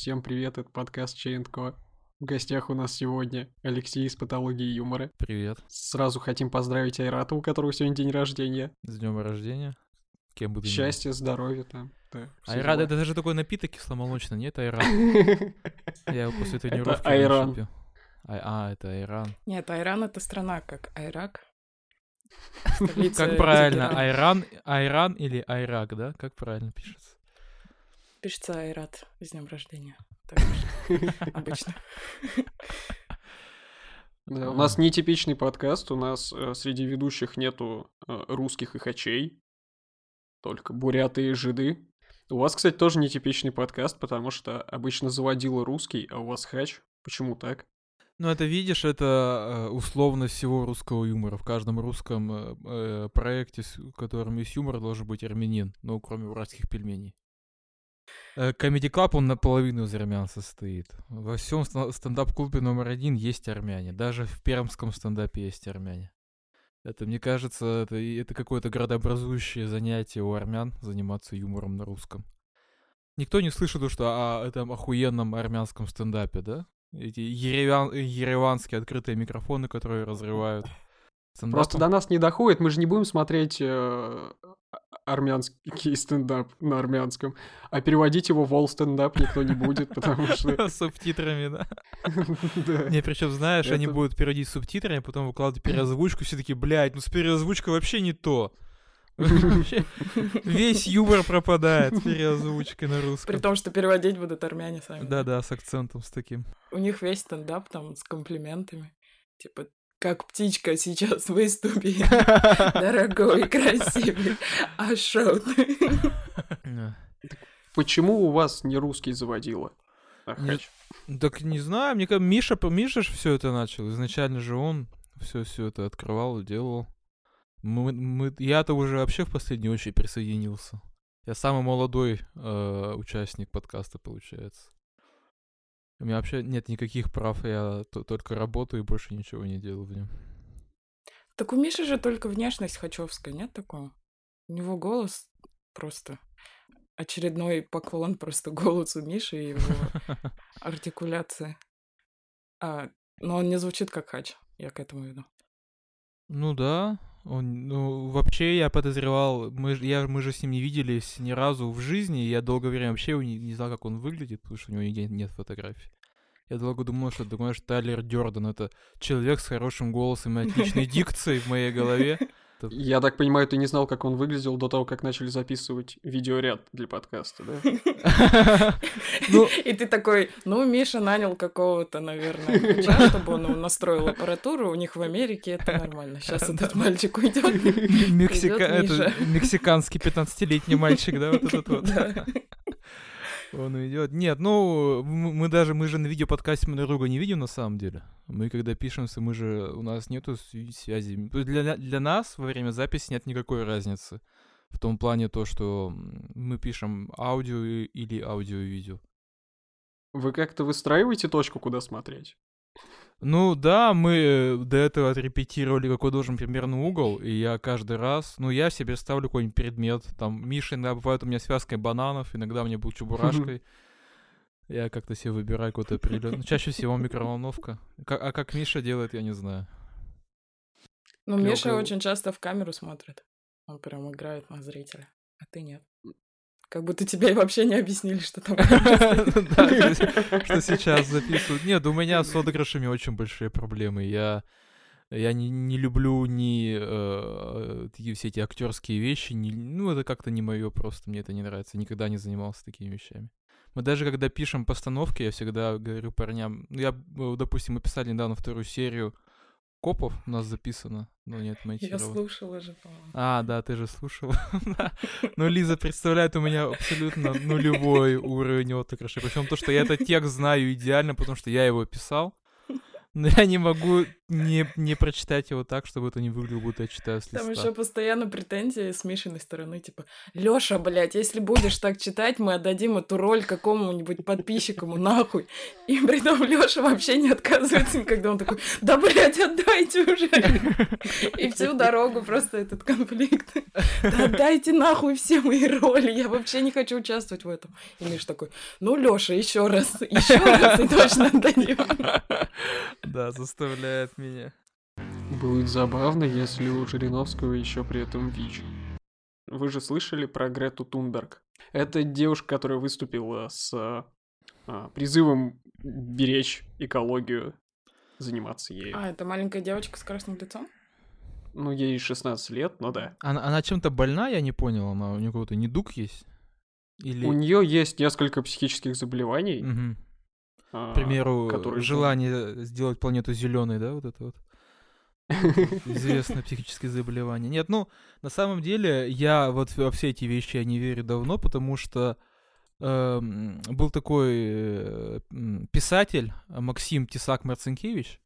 всем привет, это подкаст Чейнко. В гостях у нас сегодня Алексей из патологии юмора. Привет. Сразу хотим поздравить Айрата, у которого сегодня день рождения. С днем рождения. Кем бы. Счастья, здоровья там. Да, Айрат, это же такой напиток кисломолочный, нет, Айрат? Я его после тренировки Айран. раньше пил. Ай- А, это Айран. Нет, Айран это страна, как Айрак. Как правильно. Айран, Айран или Айрак, да? Как правильно пишется? Пишется Айрат с днем рождения. Обычно. Да, у нас нетипичный подкаст, у нас э, среди ведущих нету э, русских и хачей, только буряты и жиды. У вас, кстати, тоже нетипичный подкаст, потому что обычно заводила русский, а у вас хач. Почему так? Ну, это, видишь, это э, условность всего русского юмора. В каждом русском э, э, проекте, в котором есть юмор, должен быть армянин, ну, кроме уральских пельменей. Comedy Club, он наполовину из армян состоит. Во всем стендап-клубе номер один есть армяне. Даже в пермском стендапе есть армяне. Это, мне кажется, это, это какое-то градообразующее занятие у армян заниматься юмором на русском. Никто не слышит, что о этом охуенном армянском стендапе, да? Эти ереван- ереванские открытые микрофоны, которые разрывают. Просто стендапом. до нас не доходит, мы же не будем смотреть э, армянский стендап на армянском, а переводить его в all стендап никто не будет, потому что... С субтитрами, да? Не, причем, знаешь, они будут переводить субтитрами, а потом выкладывать переозвучку, все таки блядь, ну с переозвучкой вообще не то. Вообще Весь юмор пропадает с переозвучкой на При русском. том, что переводить будут армяне сами. Да-да, с акцентом с таким. У них весь стендап там с комплиментами. Типа, как птичка сейчас выступи, дорогой, красивый, а шоу ты?» Да. Почему у вас не русский заводила? Так не знаю, мне кажется, Миша, Миша же все это начал. Изначально же он все все это открывал и делал. Мы, мы, я-то уже вообще в последнюю очередь присоединился. Я самый молодой э, участник подкаста, получается. У меня вообще нет никаких прав, я только работаю и больше ничего не делаю в нем. Так у Миши же только внешность хачевская, нет такого? У него голос просто очередной поклон просто голосу Миши и его артикуляция. А, но он не звучит как хач, я к этому веду. Ну да, он, ну вообще я подозревал, мы, я, мы же с ним не виделись ни разу в жизни, я долгое время вообще не, не знал, как он выглядит, потому что у него нигде нет фотографий. Я долго думал, что, думаешь, Тайлер Дёрден — это человек с хорошим голосом и отличной дикцией в моей голове. Я так понимаю, ты не знал, как он выглядел до того, как начали записывать видеоряд для подкаста, да? Ну, И ты такой, ну, Миша нанял какого-то, наверное, чтобы он настроил аппаратуру. У них в Америке это нормально. Сейчас этот мальчик уйдет. Мексиканский 15-летний мальчик, да, вот этот вот. Он идет. Нет, ну, мы даже, мы же на видеоподкасте мы друг друга не видим на самом деле. Мы когда пишемся, мы же, у нас нету связи. Для, для нас во время записи нет никакой разницы. В том плане то, что мы пишем аудио или аудио и видео. Вы как-то выстраиваете точку, куда смотреть? Ну да, мы э, до этого отрепетировали, какой должен примерно угол, и я каждый раз, ну я себе ставлю какой-нибудь предмет, там, Миша иногда бывает у меня связкой бананов, иногда мне был чебурашкой, я как-то себе выбираю какой-то определенный, ну, чаще всего микроволновка, Ка- а как Миша делает, я не знаю. Ну, Миша очень часто в камеру смотрит. Он прям играет на зрителя. А ты нет. Как будто тебе вообще не объяснили, что там что сейчас записывают. Нет, у меня с отыгрышами очень большие проблемы. Я я не, не люблю ни э, такие все эти актерские вещи. ни- ну, это как-то не мое просто. Мне это не нравится. Никогда не занимался такими вещами. Мы даже когда пишем постановки, я всегда говорю парням. Ну, я, э, допустим, мы писали недавно вторую серию копов у нас записано, но нет Я монтировано. слушала же, по-моему. А, да, ты же слушал. Да. Ну, Лиза представляет у меня абсолютно нулевой уровень отыгрыша. Причем то, что я этот текст знаю идеально, потому что я его писал. Но я не могу не, не прочитать его так, чтобы это не выглядело, будто я читаю с листа. Там еще постоянно претензии с Мишиной стороны, типа, Лёша, блядь, если будешь так читать, мы отдадим эту роль какому-нибудь подписчику нахуй. И при том Лёша вообще не отказывается никогда. Он такой, да, блядь, отдайте уже. И всю дорогу просто этот конфликт. Да отдайте нахуй все мои роли, я вообще не хочу участвовать в этом. И Миша такой, ну, Лёша, еще раз, еще раз, и точно отдадим. Да, заставляет меня. Будет забавно, если у Жириновского еще при этом ВИЧ. Вы же слышали про Грету Тунберг? Это девушка, которая выступила с а, призывом беречь экологию, заниматься ею. А, это маленькая девочка с красным лицом? Ну, ей 16 лет, но да. Она, она чем-то больна, я не понял. Она, у нее какой-то недуг есть? Или... У нее есть несколько психических заболеваний. Мгм. А, К примеру, которые- желание сделать планету зеленой, да, вот это вот. Известное психическое заболевание. Нет, ну, на самом деле, я вот во все эти вещи я не верю давно, потому что эм, был такой э, писатель э, Максим Тесак Марцинкевич.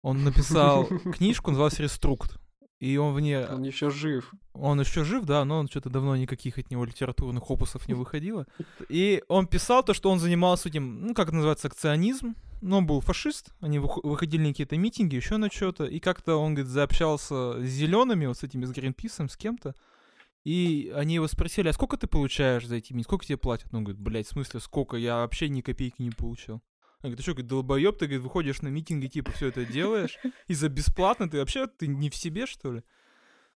Он написал книжку, называлась «Реструкт». И он в ней Он еще жив. он еще жив, да, но он что-то давно никаких от него литературных опусов не выходило. И он писал то, что он занимался этим, ну, как это называется, акционизм. Ну, он был фашист, они вых- выходили на какие-то митинги, еще на что-то. И как-то он, говорит, заобщался с зелеными, вот с этими, с Гринписом, с кем-то. И они его спросили, а сколько ты получаешь за эти митинги? Сколько тебе платят? Ну, он говорит, блядь, в смысле, сколько? Я вообще ни копейки не получил. Он говорит, ты что, говорит, долбоеб, ты, говорит, выходишь на митинги, типа, все это делаешь, и за бесплатно? Ты вообще, ты не в себе, что ли?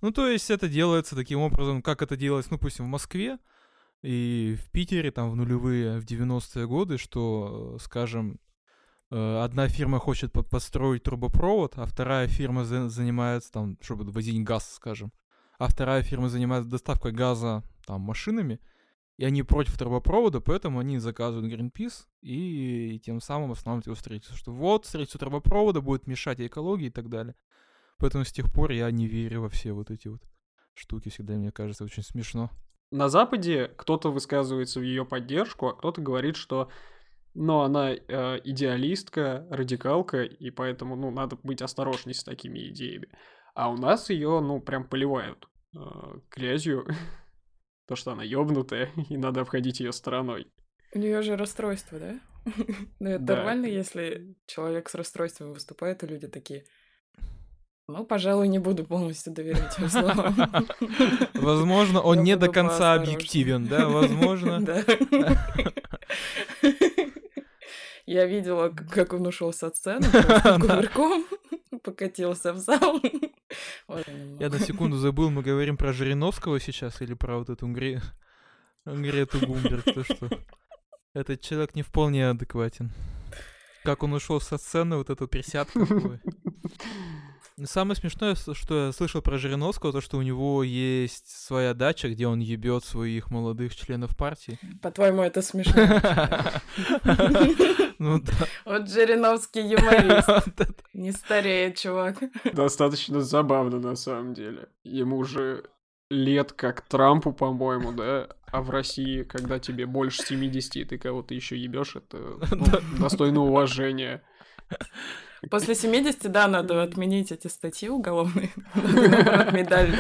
Ну, то есть это делается таким образом, как это делалось, ну, допустим, в Москве и в Питере, там, в нулевые, в 90-е годы, что, скажем, э, одна фирма хочет по- построить трубопровод, а вторая фирма за- занимается, там, чтобы возить газ, скажем, а вторая фирма занимается доставкой газа, там, машинами, и они против трубопровода, поэтому они заказывают Greenpeace, и тем самым останавливают строительство, что вот, строительство трубопровода будет мешать экологии и так далее. Поэтому с тех пор я не верю во все вот эти вот штуки. Всегда мне кажется очень смешно. На Западе кто-то высказывается в ее поддержку, а кто-то говорит, что ну, она э, идеалистка, радикалка, и поэтому, ну, надо быть осторожней с такими идеями. А у нас ее, ну, прям поливают э, грязью, то, что она ёбнутая, и надо обходить ее стороной. У нее же расстройство, да? Ну, это Да. нормально, если человек с расстройством выступает, и люди такие, ну, пожалуй, не буду полностью доверять его словам. Возможно, он Я не до конца объективен, да? Возможно. Да. Я видела, как он ушел со сцены, кувырком покатился в зал. Немного. Я на секунду забыл, мы говорим про Жириновского сейчас или про вот эту Гре... Грету Гумберг, то что этот человек не вполне адекватен. Как он ушел со сцены, вот эту присядку. Самое смешное, что я слышал про Жириновского, то что у него есть своя дача, где он ебет своих молодых членов партии. По-твоему, это смешно? Ну да. Вот Жириновский юморист. Не стареет, чувак. Достаточно забавно, на самом деле. Ему уже лет как Трампу, по-моему, да? А в России, когда тебе больше 70, и ты кого-то еще ебешь, это ну, достойно уважения. После 70, да, надо отменить эти статьи уголовные. Медаль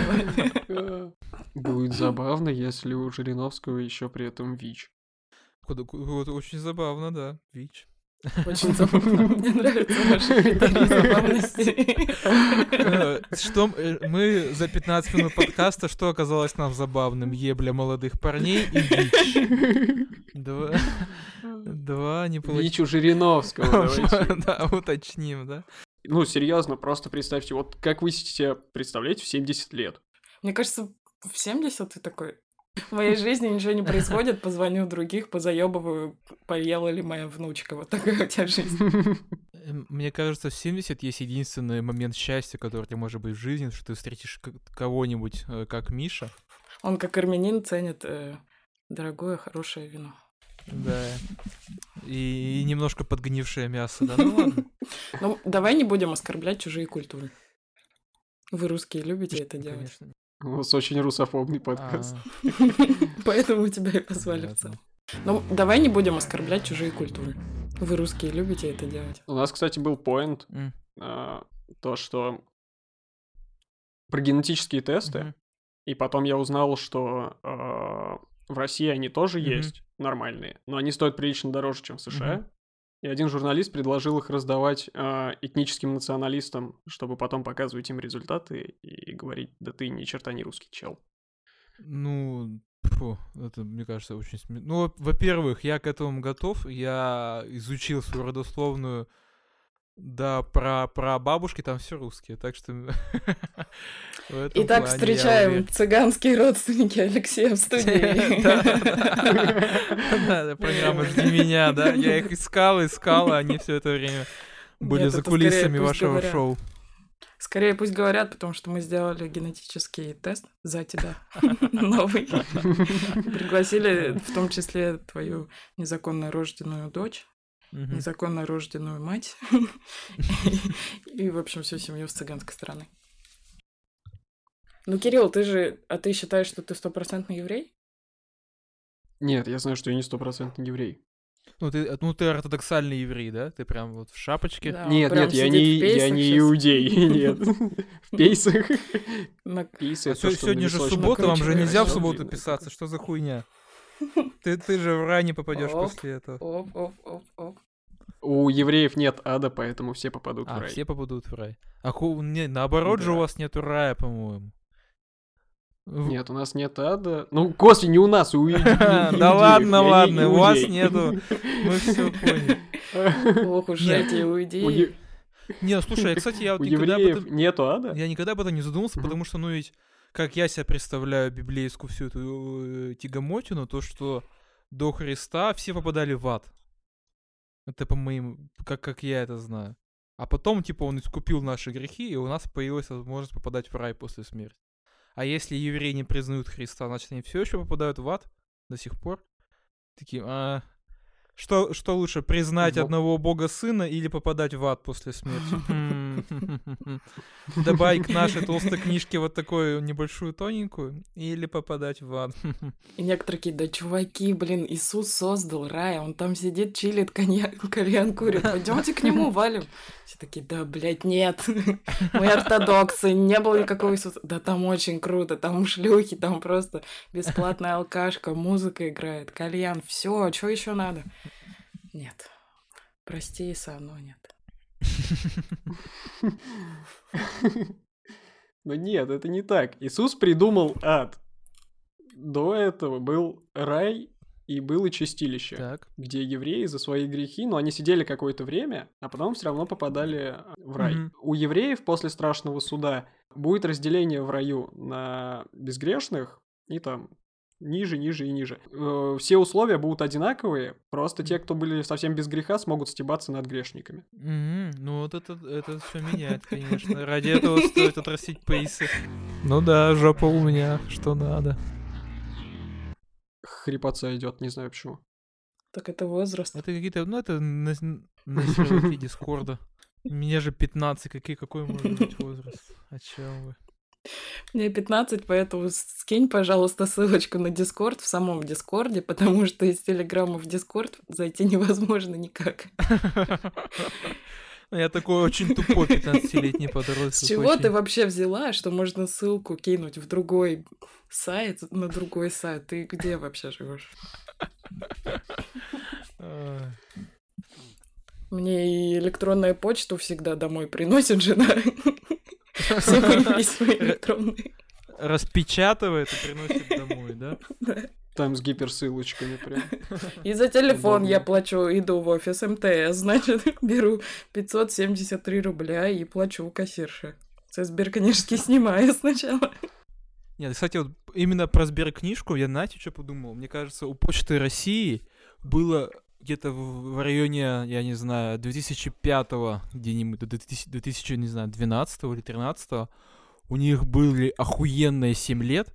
давать. Будет забавно, если у Жириновского еще при этом ВИЧ. Очень забавно, да. ВИЧ. Очень забавно. Мне нравятся ваши критерии забавности. Э, Что э, мы за 15 минут подкаста, что оказалось нам забавным? Ебля молодых парней и ВИЧ. Два, два не получилось. ВИЧ у Жириновского. Да, уточним, да? Ну, серьезно, просто представьте, вот как вы себе представляете в 70 лет? Мне кажется, в 70 ты такой... В моей жизни ничего не происходит, позвоню других, позаебываю, поела ли моя внучка. Вот такая у тебя жизнь. Э, Мне кажется, в 70 есть единственный момент счастья, который у тебя может быть в жизни, что ты встретишь кого-нибудь, э, как Миша. Он, как армянин, ценит э, дорогое, хорошее вино. Да. И, и немножко подгнившее мясо, да? Ну ладно. Ну, давай не будем оскорблять чужие культуры. Вы, русские, любите это делать. Конечно. У вас очень русофобный подкаст. А, Поэтому тебя и позвали в зал. Ну, давай не будем оскорблять чужие культуры. Вы русские любите это делать? У нас, кстати, был поинт, а, то, что про генетические тесты, и потом я узнал, что а, в России они тоже есть нормальные, но они стоят прилично дороже, чем в США. И один журналист предложил их раздавать а, этническим националистам, чтобы потом показывать им результаты и говорить, да ты ни черта не русский чел. Ну, фу, это, мне кажется, очень смешно. Ну, во- во-первых, я к этому готов. Я изучил свою родословную. Да, про, про бабушки там все русские, так что... Итак, встречаем цыганские родственники Алексея в студии. Да, программа «Жди меня», да. Я их искал, искал, а они все это время были за кулисами вашего шоу. Скорее пусть говорят, потому что мы сделали генетический тест за тебя. Новый. Пригласили в том числе твою незаконно рожденную дочь, Мгм. незаконно рожденную мать и, в общем, всю семью с цыганской стороны. Ну, Кирилл, ты же... А ты считаешь, что ты стопроцентный еврей? Нет, я знаю, что я не стопроцентный еврей. Ну ты, ну, ты ортодоксальный еврей, да? Ты прям вот в шапочке. Да, нет, нет, я не, я не иудей, нет. В пейсах. А сегодня же суббота, вам же нельзя в субботу писаться. Что за хуйня? Ты, ты же в ране попадешь Оп, после этого. Оп, оп, оп, оп. У евреев нет ада, поэтому все попадут в А, рай. все попадут в рай. А ху- не, наоборот же у Да. вас нету рая, по-моему. В- Нет, у нас нет ада. Ну, Кости, не у нас, у Да ладно, не ладно, у вас нету. Мы все поняли. Ох уж Нет. эти иудеи. Не, слушай, кстати, я вот никогда нету ада? Я никогда об этом не задумался, потому что, ну ведь, как я себя представляю библейскую всю эту э, тягомотину, то, что до Христа все попадали в ад. Это по моим, как, как я это знаю. А потом, типа, он искупил наши грехи, и у нас появилась возможность попадать в рай после смерти. А если евреи не признают Христа, значит, они все еще попадают в ад до сих пор? Такие, а... Что, что лучше, признать Во- одного бога сына или попадать в ад после смерти? Добавить к нашей толстой книжке вот такую небольшую тоненькую или попадать в ад? И некоторые такие, да чуваки, блин, Иисус создал рай, он там сидит, чилит, коньяк, кальян курит, пойдемте к нему, валим. Все такие, да, блядь, нет, мы ортодоксы, не было никакого Иисуса. Да там очень круто, там шлюхи, там просто бесплатная алкашка, музыка играет, кальян, все, что еще надо? Нет, прости, Иса, но нет. Ну нет, это не так. Иисус придумал ад. До этого был рай и было чистилище, Так. где евреи за свои грехи, но они сидели какое-то время, а потом все равно попадали в рай. Мгм. У евреев после страшного суда будет разделение в раю на безгрешных и там ниже, ниже и ниже. Э, Все условия будут одинаковые, просто те, кто были совсем без греха, смогут стебаться над грешниками. Мгм. Ну вот это, это все меняет, конечно. Ради этого стоит отрастить пейсы. Ну да, жопа у меня, что надо. Хрипотца идет, не знаю почему. Так это возраст. Это какие-то, ну это на, на Дискорда. Мне же 15, какие, какой может быть возраст? О чем вы? Мне 15, поэтому скинь, пожалуйста, ссылочку на Дискорд в самом Дискорде, потому что из Телеграма в Дискорд зайти невозможно никак. Ну, Я такой очень тупой 15-летний подросток. С чего очень. ты вообще взяла, что можно ссылку кинуть в другой сайт, на другой сайт? Ты где вообще живешь? Мне и электронную почту всегда домой приносит жена. Все мои письма электронные. Распечатывает и приносит домой, да? Там с гиперссылочками прям. И за телефон я плачу, иду в офис МТС, значит, беру 573 рубля и плачу у кассирши. Со сберкнижки снимаю сначала. Нет, кстати, вот именно про сберкнижку я, знаете, что подумал? Мне кажется, у Почты России было где-то в, районе, я не знаю, 2005 где-нибудь, до 2000, 2000, не знаю, 12 или 13 у них были охуенные 7 лет,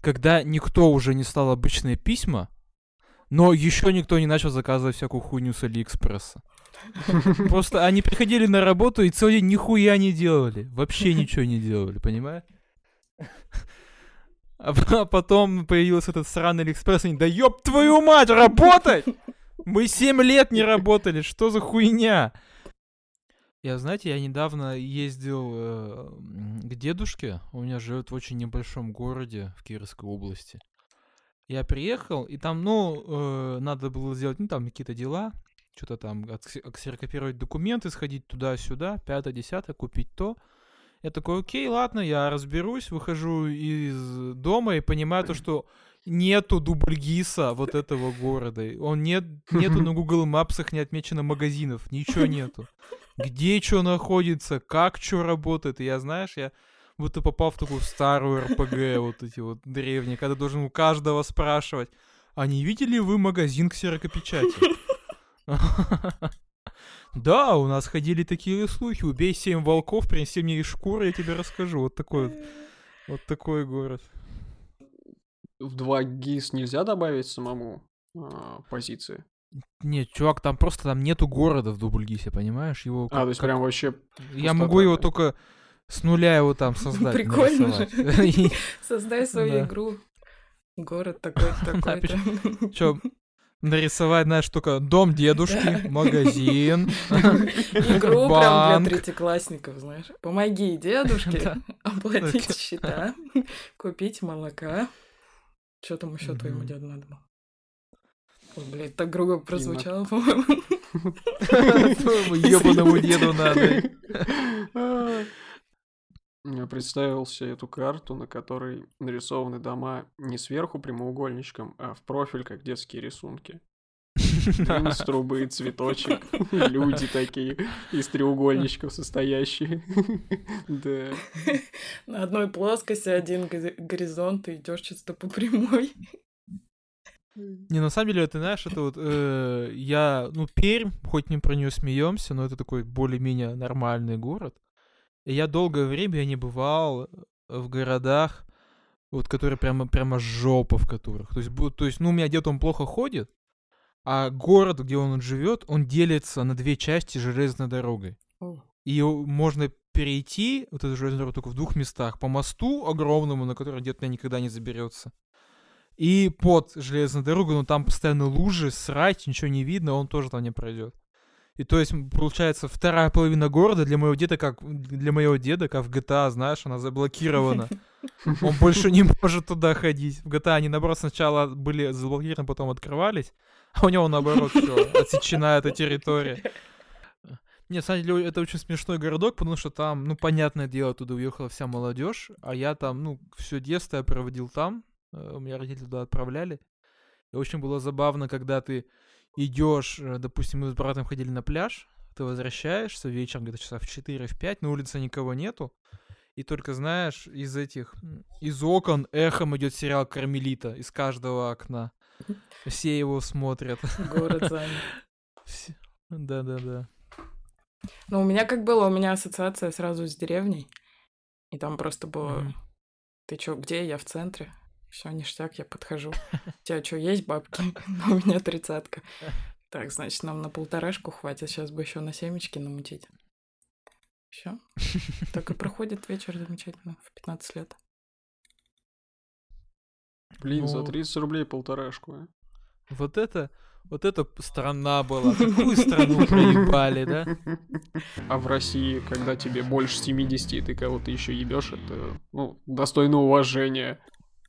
когда никто уже не стал обычные письма, но еще никто не начал заказывать всякую хуйню с Алиэкспресса. Просто они приходили на работу и целый день нихуя не делали. Вообще ничего не делали, понимаешь? А потом появился этот сраный Алиэкспресс, и они, да ёб твою мать, работать! Мы семь лет не работали, что за хуйня? Я, знаете, я недавно ездил э, к дедушке, у меня живет в очень небольшом городе в Кировской области. Я приехал, и там, ну, э, надо было сделать, ну, там какие-то дела, что-то там, ксерокопировать документы, сходить туда-сюда, пятое, десятое, купить то. Я такой, окей, ладно, я разберусь, выхожу из дома и понимаю то, что нету дубльгиса вот этого города. Он нет, нету на Google Maps не отмечено магазинов, ничего нету. Где что находится, как что работает. И я, знаешь, я будто попал в такую старую РПГ, вот эти вот древние, когда должен у каждого спрашивать, а не видели вы магазин ксерокопечати? Да, у нас ходили такие слухи. Убей семь волков, принеси мне их шкуры, я тебе расскажу. Вот такой вот, вот такой город. В 2 ГИС нельзя добавить самому а, позиции? Нет, чувак, там просто там нету города в Дубльгисе, понимаешь? Его как, а, то есть как... прям вообще... Я могу его только с нуля его там создать. Прикольно же. Создай свою игру. Город такой-то, такой-то. Чё, нарисовать, знаешь, только дом дедушки, магазин, Игру прям для третьеклассников, знаешь. Помоги дедушке оплатить счета, купить молока. Что там еще твоему деду надо было? Ой, блядь, так грубо прозвучало, по-моему. Твоему ебаному деду надо. Я представил себе эту карту, на которой нарисованы дома не сверху прямоугольничком, а в профиль, как детские рисунки. Из трубы, цветочек, люди такие, из треугольничков состоящие. Да. На одной плоскости один горизонт, ты идешь чисто по прямой. Не, на самом деле, ты знаешь, это вот э, я, ну, Пермь, хоть не про нее смеемся, но это такой более-менее нормальный город. И я долгое время я не бывал в городах, вот которые прямо, прямо жопа в которых. То есть, то есть, ну, у меня где-то он плохо ходит, а город, где он живет, он делится на две части железной дорогой. И можно перейти вот эту железную дорогу только в двух местах. По мосту огромному, на который где-то никогда не заберется. И под железной дорогой, но там постоянно лужи, срать, ничего не видно, он тоже там не пройдет. И то есть, получается, вторая половина города для моего деда, как для моего деда, как в GTA, знаешь, она заблокирована. Он больше не может туда ходить. В GTA они, наоборот, сначала были заблокированы, потом открывались, а у него, наоборот, все, отсечена эта территория. Нет, на самом деле, это очень смешной городок, потому что там, ну, понятное дело, туда уехала вся молодежь, а я там, ну, все детство я проводил там, э, у меня родители туда отправляли. И очень было забавно, когда ты идешь, э, допустим, мы с братом ходили на пляж, ты возвращаешься вечером где-то часов в 4 в 5, на улице никого нету, и только, знаешь, из этих, из окон эхом идет сериал «Кармелита» из каждого окна. Все его смотрят. Город занят. Да-да-да. Ну, у меня как было, у меня ассоциация сразу с деревней. И там просто было... Mm-hmm. Ты чё, где? Я в центре. Все, ништяк, я подхожу. У тебя что, есть бабки? У меня тридцатка. Так, значит, нам на полторашку хватит. Сейчас бы еще на семечки намутить. Все. Так и проходит вечер замечательно в 15 лет. Блин, за 30 ну. рублей полторашку, а? Вот это, вот это страна была. Какую страну проебали, да? А в России, когда тебе больше 70, и ты кого-то еще ебешь, это, ну, достойно уважения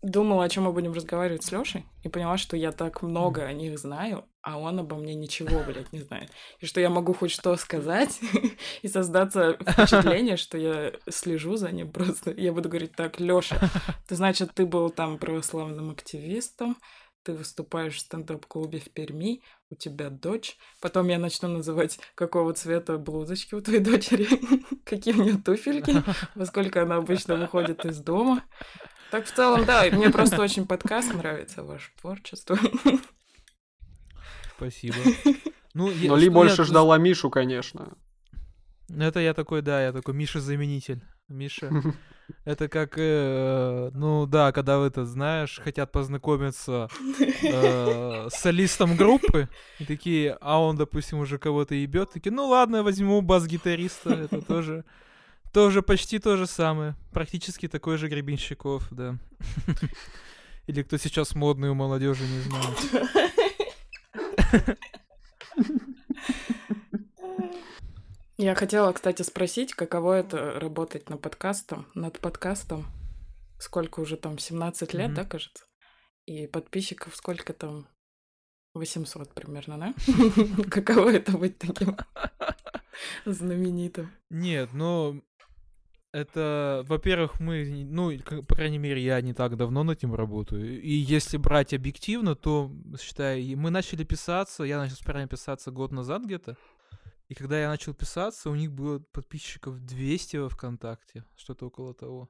думала, о чем мы будем разговаривать с Лешей, и поняла, что я так много о них знаю, а он обо мне ничего, блядь, не знает. И что я могу хоть что сказать и создаться впечатление, что я слежу за ним просто. Я буду говорить так, Лёша, ты, значит, ты был там православным активистом, ты выступаешь в стендап-клубе в Перми, у тебя дочь. Потом я начну называть, какого цвета блузочки у твоей дочери, какие у нее туфельки, во сколько она обычно выходит из дома. Так в целом, да, мне просто очень подкаст нравится, ваше творчество. Спасибо. Ну, я, Но Ли больше я... ждала Мишу, конечно. Ну, это я такой, да, я такой Миша-заменитель. Миша. Это как, э, ну да, когда вы это знаешь, хотят познакомиться э, с солистом группы, и такие, а он, допустим, уже кого-то ебет, такие, ну ладно, возьму бас-гитариста, это тоже тоже почти то же самое. Практически такой же Гребенщиков, да. Или кто сейчас модный у молодежи, не знаю. Я хотела, кстати, спросить, каково это работать на подкастом, над подкастом. Сколько уже там, 17 лет, да, кажется? И подписчиков сколько там? 800 примерно, да? Каково это быть таким знаменитым? Нет, ну, это, во-первых, мы, ну, по крайней мере, я не так давно над этим работаю. И если брать объективно, то, считай, мы начали писаться, я начал правильно писаться год назад где-то. И когда я начал писаться, у них было подписчиков 200 во ВКонтакте, что-то около того.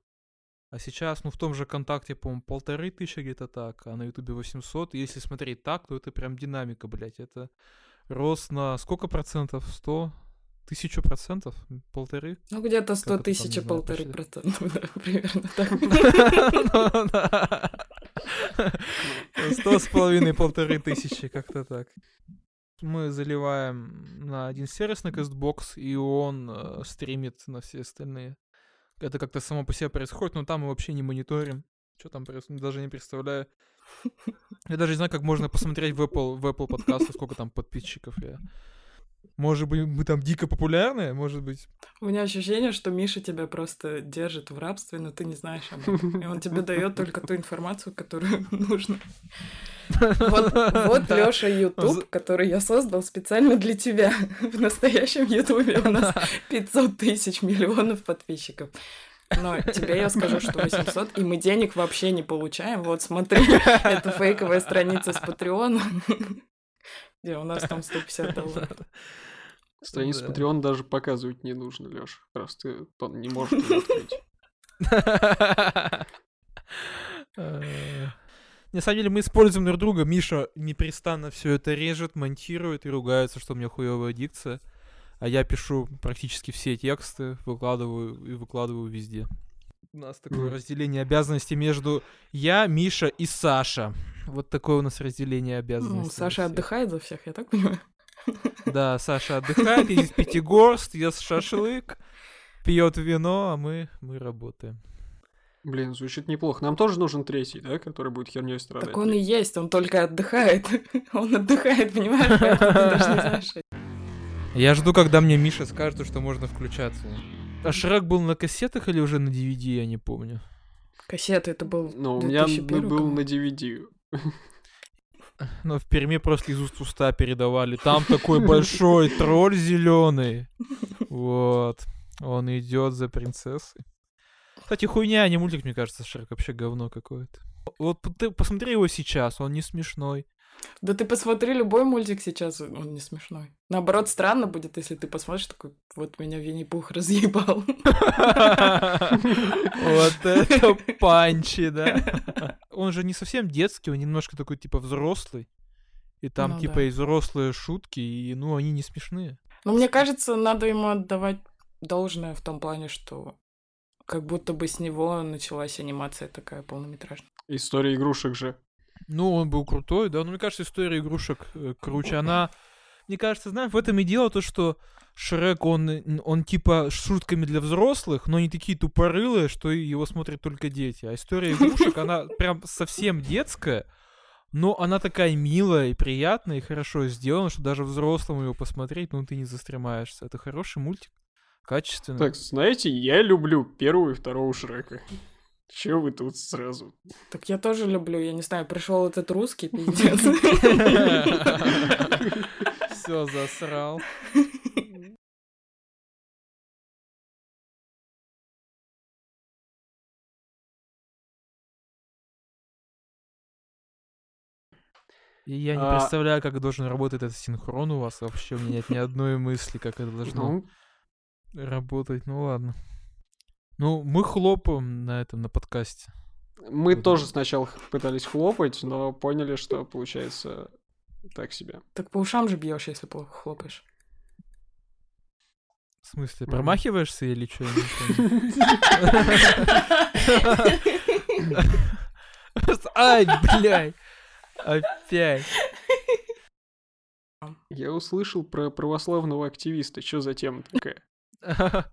А сейчас, ну, в том же ВКонтакте, по-моему, полторы тысячи где-то так, а на Ютубе 800. И если смотреть так, то это прям динамика, блядь. Это рост на сколько процентов? 100? Тысячу процентов? Полторы? Ну, где-то 100 это там, тысяч и полторы процентов, примерно так. Ну. Сто с половиной, полторы тысячи, как-то так. Мы заливаем на один сервис на CastBox, и он э, стримит на все остальные. Это как-то само по себе происходит, но там мы вообще не мониторим. Что там происходит, даже не представляю. Я даже не знаю, как можно посмотреть в Apple, в Apple подкасты, сколько там подписчиков. Я... Может быть, мы там дико популярные, может быть. У меня ощущение, что Миша тебя просто держит в рабстве, но ты не знаешь об этом. И он тебе дает только ту информацию, которую нужно. Вот, вот. Лёша YouTube, который я создал специально для тебя. В настоящем Ютубе у нас 500 тысяч миллионов подписчиков. Но тебе я скажу, что 800, и мы денег вообще не получаем. Вот смотри, это фейковая страница с Патреона, где у нас там 150 долларов. Страницу Да. Patreon даже показывать не нужно, Лёш. Просто он не может её открыть. Э, На самом деле мы используем друг друга. Миша непрестанно все это режет, монтирует и ругается, что у меня хуевая дикция. А я пишу практически все тексты, выкладываю и выкладываю везде. У нас такое разделение обязанностей между я, Миша и Саша. Вот такое у нас разделение обязанностей. Ну, Саша отдыхает за всех, я так понимаю. Да, Саша отдыхает, едет в Пятигорск, ест шашлык, пьет вино, а мы, мы работаем. Блин, звучит неплохо. Нам тоже нужен третий, да, который будет херней страдать. Так он и есть, он только отдыхает. Он отдыхает, понимаешь? Поэтому ты даже не знаешь. Я жду, когда мне Миша скажет, что можно включаться. А Шрек был на кассетах или уже на DVD, я не помню. Кассеты это был Ну, у меня 2001 был на DVD. Но в Перми просто из уст уста передавали. Там такой большой тролль зеленый. Вот. Он идет за принцессой. Кстати, хуйня, а не мультик, мне кажется, Шрек вообще говно какое-то. Вот ты посмотри его сейчас, он не смешной. Да ты посмотри любой мультик сейчас, он не смешной. Наоборот, странно будет, если ты посмотришь такой, вот меня Винни-Пух разъебал. Вот это панчи, да. Он же не совсем детский, он немножко такой, типа, взрослый. И там, Ну типа, и взрослые шутки, и, ну, они не смешные. Но мне кажется, надо ему отдавать должное в том плане, что как будто бы с него началась анимация такая полнометражная. История игрушек же. Ну, он был крутой, да. Но мне кажется, история игрушек э, круче. Она, мне кажется, знаешь, в этом и дело то, что Шрек, он, он типа шутками для взрослых, но не такие тупорылые, что его смотрят только дети. А история игрушек, она прям совсем детская, но она такая милая и приятная, и хорошо сделана, что даже взрослому его посмотреть, ну, ты не застремаешься. Это хороший мультик, качественный. Так, знаете, я люблю первого и второго Шрека. Че вы тут сразу? Так я тоже люблю, я не знаю, пришел этот русский пиздец. Все засрал. И я не А- представляю, как должен работать этот синхрон у вас. Вообще у меня нет ни одной мысли, как это должно Ну, работать. Ну ладно. Ну, мы хлопаем на этом, на подкасте. мы Вот. тоже сначала пытались хлопать, но поняли, что получается так себе. Так по ушам же бьешь, если плохо хлопаешь. В смысле, промахиваешься или что? Ай, блядь. Опять. Я услышал про православного активиста. Что за тема такая?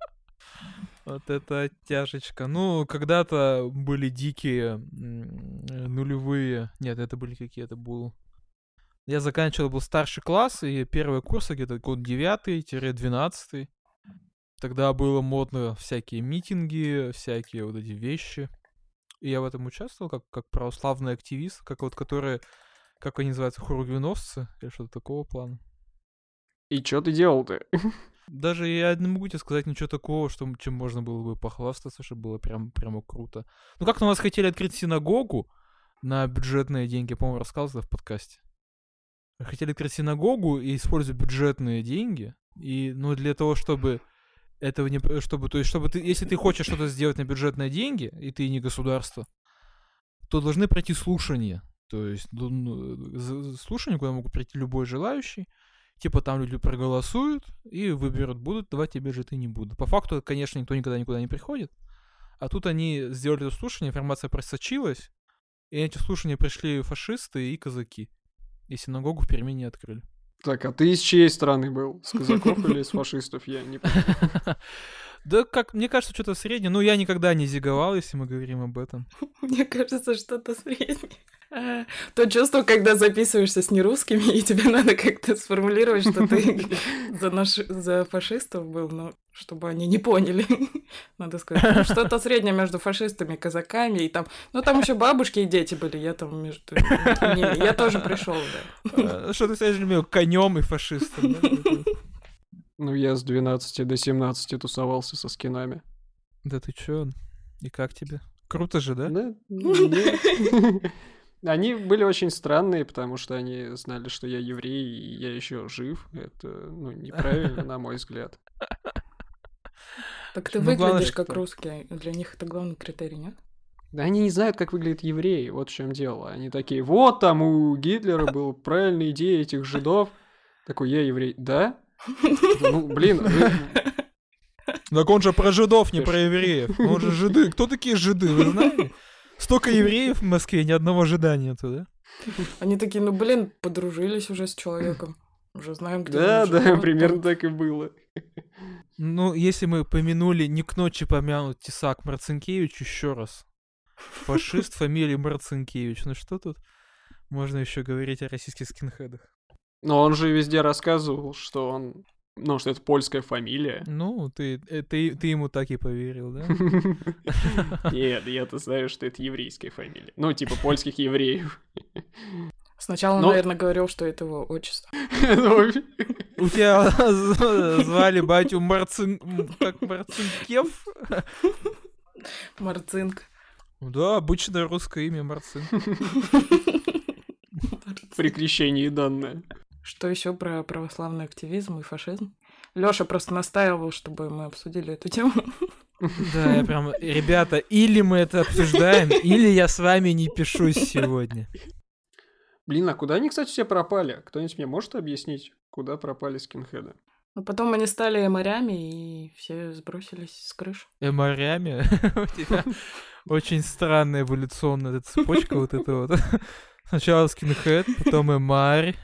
Вот это оттяжечка. Ну, когда-то были дикие э, нулевые. Нет, это были какие-то был Я заканчивал был старший класс, и первые курсы где-то год 9-12. Тогда было модно всякие митинги, всякие вот эти вещи. И я в этом участвовал как, как православный активист, как вот которые, как они называются, хоругвеносцы или что-то такого плана. И что ты делал-то? Даже я не могу тебе сказать ничего такого, что, чем можно было бы похвастаться, что было прям, прямо круто. Ну как-то у нас хотели открыть синагогу на бюджетные деньги, по-моему, рассказывал в подкасте. Хотели открыть синагогу и использовать бюджетные деньги. И, ну, для того, чтобы этого не... Чтобы, то есть, чтобы ты... Если ты хочешь что-то сделать на бюджетные деньги, и ты не государство, то должны пройти слушания. То есть, ну, слушание, куда могут прийти любой желающий, Типа там люди проголосуют и выберут, будут давать тебе же ты не буду. По факту, конечно, никто никогда никуда не приходит. А тут они сделали это слушание, информация просочилась, и эти слушания пришли фашисты и казаки. И синагогу в Перми не открыли. Так, а ты из чьей страны был? С казаков или из фашистов? Я не помню. Да как, мне кажется, что-то среднее. Ну, я никогда не зиговал, если мы говорим об этом. Мне кажется, что-то среднее. То чувство, когда записываешься с нерусскими, и тебе надо как-то сформулировать, что ты за, наш... за фашистов был, но чтобы они не поняли. Надо сказать. Ну, что-то среднее между фашистами, казаками и там. Ну, там еще бабушки и дети были. Я там между ними. Я тоже пришел, да. А, что ты связь между конем и фашистом? Ну, я с 12 до 17 тусовался со скинами. Да ты чё? И как тебе? Круто же, да? Да, Они были очень странные, потому что они знали, что я еврей, и я еще жив. Это, ну, неправильно, на мой взгляд. Так ты ну, выглядишь как русский. Для них это главный критерий, нет? Да они не знают, как выглядят евреи, вот в чем дело. Они такие, вот там у Гитлера был правильная идея этих жидов. Такой, я еврей. Да? Ну, блин, Так он же про жидов, не про евреев. Он же жиды. Кто такие жиды, вы знаете? Столько евреев в Москве, ни одного жида нету, да? Они такие, ну блин, подружились уже с человеком. Уже знаем, где Да, да, живет, примерно так и было. Ну, если мы помянули, не к ночи помянут Тесак Марцинкевич еще раз. Фашист фамилии Марцинкевич. Ну что тут можно еще говорить о российских скинхедах? Но он же везде рассказывал, что он ну, что это польская фамилия. Ну, ты, э, ты, ты ему так и поверил, да? Нет, я-то знаю, что это еврейская фамилия. Ну, типа польских евреев. Сначала он, наверное, говорил, что это его отчество. У тебя звали батю Марцин... Как Марцинкев? Марцинк. Да, обычное русское имя Марцин. При крещении данное. Что еще про православный активизм и фашизм? Лёша просто настаивал, чтобы мы обсудили эту тему. Да, я прям, ребята, или мы это обсуждаем, или я с вами не пишусь сегодня. Блин, а куда они, кстати, все пропали? Кто-нибудь мне может объяснить, куда пропали скинхеды? Ну, потом они стали эморями, и все сбросились с крыш. Эморями? У тебя очень странная эволюционная цепочка вот эта вот. Сначала скинхед, потом эмарь,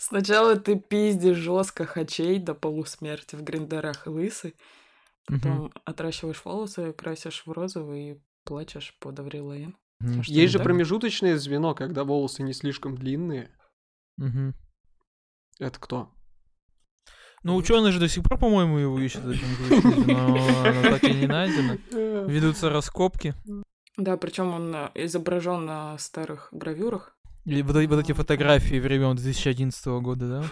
Сначала ты пиздишь жестко хачей до полусмерти в гриндерах и лысый. Потом угу. отращиваешь волосы, красишь в розовый и плачешь под Аврил Лейн. Угу. Есть же так? промежуточное звено, когда волосы не слишком длинные. Угу. Это кто? Ну, ученые же до сих пор, по-моему, его ищут, но оно так и не найдено. Ведутся раскопки. Да, причем он э, изображен на старых гравюрах. Или вот, вот эти фотографии времен 2011 года, да?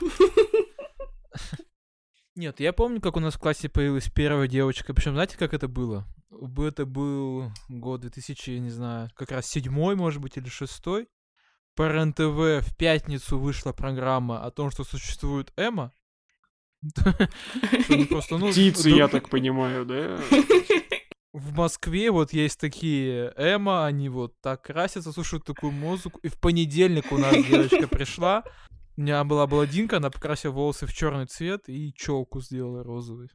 Нет, я помню, как у нас в классе появилась первая девочка. Причем, знаете, как это было? Это был год 2000, не знаю, как раз седьмой, может быть, или шестой. По РНТВ в пятницу вышла программа о том, что существует Эма. Ну, Птицы, я так понимаю, да? в Москве вот есть такие Эма, они вот так красятся, слушают такую музыку. И в понедельник у нас девочка пришла. У меня была блондинка, она покрасила волосы в черный цвет и челку сделала розовой.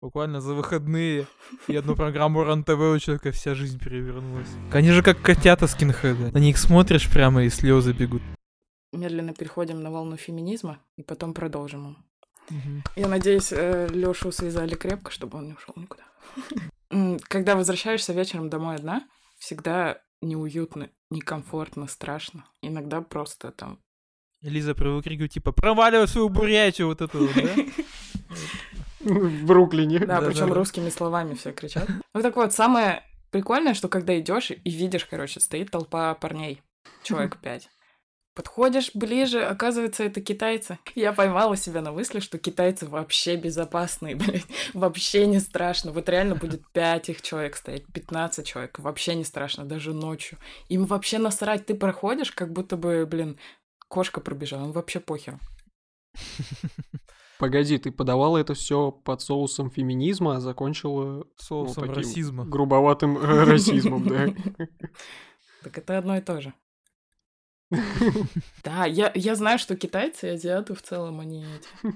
Буквально за выходные и одну программу РАН-ТВ у человека вся жизнь перевернулась. Они же как котята скинхеды. На них смотришь прямо и слезы бегут. Медленно переходим на волну феминизма и потом продолжим. Угу. Я надеюсь, э, Лешу связали крепко, чтобы он не ушел никуда. Когда возвращаешься вечером домой одна, всегда неуютно, некомфортно, страшно. Иногда просто там Лиза выкрикивает, типа, проваливай свою бурятию, вот вот, да? В Бруклине. Да, причем русскими словами все кричат. Ну так вот, самое прикольное, что когда идешь и видишь, короче, стоит толпа парней, человек пять. Подходишь ближе, оказывается, это китайцы. Я поймала себя на мысли, что китайцы вообще безопасные, блядь. Вообще не страшно. Вот реально будет 5 их человек стоять, 15 человек. Вообще не страшно, даже ночью. Им вообще насрать. Ты проходишь, как будто бы, блин, кошка пробежала. Им вообще похер. Погоди, ты подавала это все под соусом феминизма, а закончила Соусом таким расизма. грубоватым э, расизмом, да? Так это одно и то же. Да, я, я знаю, что китайцы и азиаты в целом, они эти...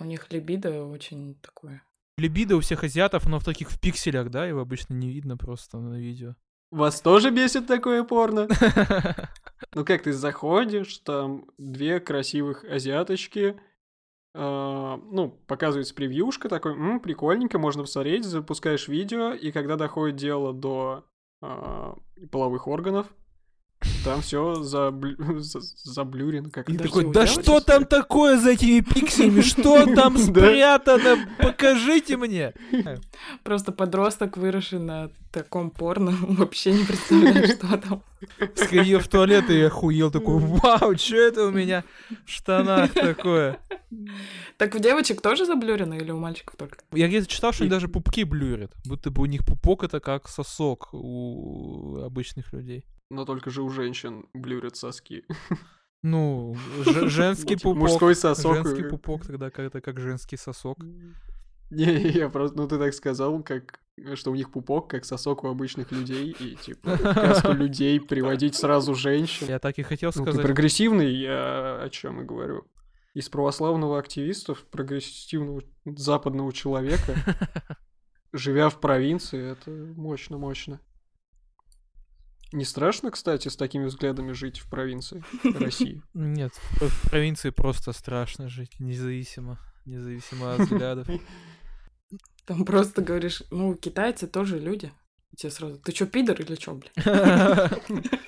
У них либидо очень такое. Либидо у всех азиатов, оно в таких в пикселях, да, его обычно не видно просто на видео. Вас тоже бесит такое порно? Ну как ты заходишь, там две красивых азиаточки, а, ну, показывается превьюшка, такой, «М, прикольненько, можно посмотреть, запускаешь видео, и когда доходит дело до а, половых органов, там все заблюрено, как И такой, да что там ли?» такое за этими пикселями? Что там спрятано? Покажите мне. Просто подросток, выросший на таком порно, вообще не представляет, что там. Сходил в туалет и охуел такой, вау, что это у меня в штанах такое? Так у девочек тоже заблюрено или у мальчиков только? Я где-то читал, что они даже пупки блюрят. Будто бы у них пупок это как сосок у обычных людей. Но только же у женщин блюрят соски. Ну, женский пупок. Мужской сосок. Женский пупок тогда как-то как женский сосок. Не, я просто, ну ты так сказал, как что у них пупок, как сосок у обычных людей, и типа в касту людей приводить сразу женщин. Я так и хотел Ну, ты сказать. прогрессивный, я о чем и говорю. Из православного активиста, в прогрессивного западного человека, живя в провинции, это мощно-мощно. Не страшно, кстати, с такими взглядами жить в провинции России? Нет, в провинции просто страшно жить, независимо. Независимо от взглядов. Там просто говоришь, ну, китайцы тоже люди. И тебе сразу, ты чё, пидор или чё, блядь?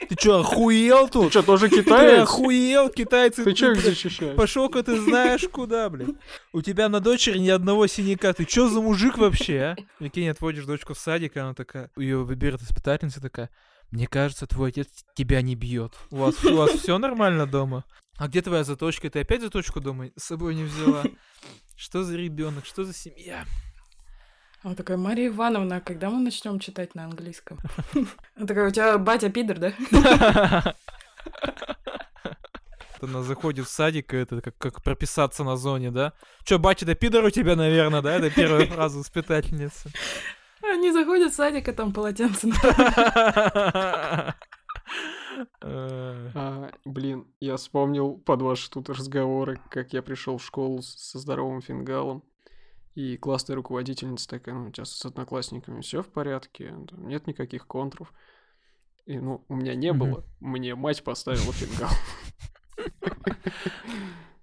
Ты чё, охуел Ты тут? что, тоже Ты китаец? охуел, китайцы? Ты чё их блядь, защищаешь? Пошел-ка ты знаешь куда, блин. У тебя на дочери ни одного синяка. Ты чё за мужик вообще, а? Прикинь, отводишь дочку в садик, она такая, ее выберет испытательница такая, мне кажется, твой отец тебя не бьет. У вас, у вас все нормально дома? А где твоя заточка? Ты опять заточку дома с собой не взяла? Что за ребенок? Что за семья? Она такая, Мария Ивановна, а когда мы начнем читать на английском? Она такая, у тебя батя пидор, да? Она заходит в садик, и это как, как прописаться на зоне, да? Чё, батя, да пидор у тебя, наверное, да? Это первая фраза воспитательницы. Они заходят в садик, а там полотенце. Э, А, блин, я вспомнил под ваши тут разговоры, как я пришел в школу со здоровым фингалом, и классная руководительница такая, ну, у тебя с одноклассниками все в порядке, там нет никаких контров. И, ну, у меня не было, мне мать поставила фингал.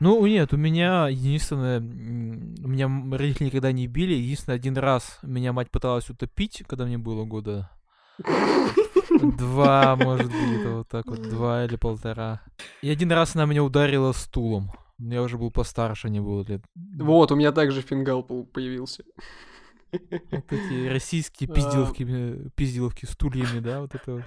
Ну, нет, у меня единственное... У меня родители никогда не били. Единственное, один раз меня мать пыталась утопить, когда мне было года... Два, может быть, вот так вот, два или полтора. И один раз она меня ударила стулом. Я уже был постарше, не было лет. Вот, у меня также фингал появился. Вот эти российские А. пизделовки, э, пизделовки стульями, да, вот это вот.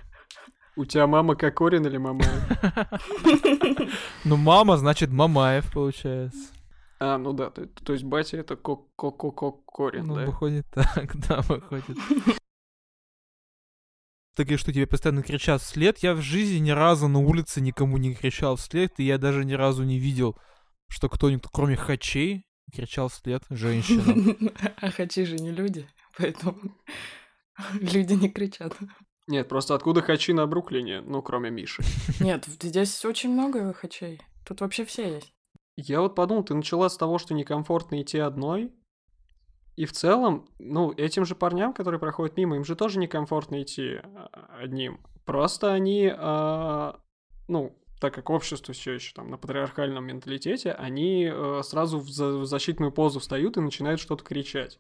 У тебя мама Кокорин или мама? Ну, мама, значит, Мамаев, получается. А, ну да, то, то есть батя это Кокорин, Ну, да? выходит так, да, выходит. Ты говоришь, что тебе постоянно кричат вслед. Я в жизни ни разу на улице никому не кричал вслед, и я даже ни разу не видел, что кто-нибудь, кроме хачей, кричал вслед женщинам. А хачи же не люди, поэтому люди не кричат. Нет, просто откуда хачи на Бруклине, ну, кроме Миши? Нет, здесь очень много хачей. Тут вообще все есть. Я вот подумал, ты начала с того, что некомфортно идти одной, и в целом, ну, этим же парням, которые проходят мимо, им же тоже некомфортно идти а, одним. Просто они, а, ну, так как общество все еще там на патриархальном менталитете, они э, сразу в, за- в защитную позу встают и начинают что-то кричать.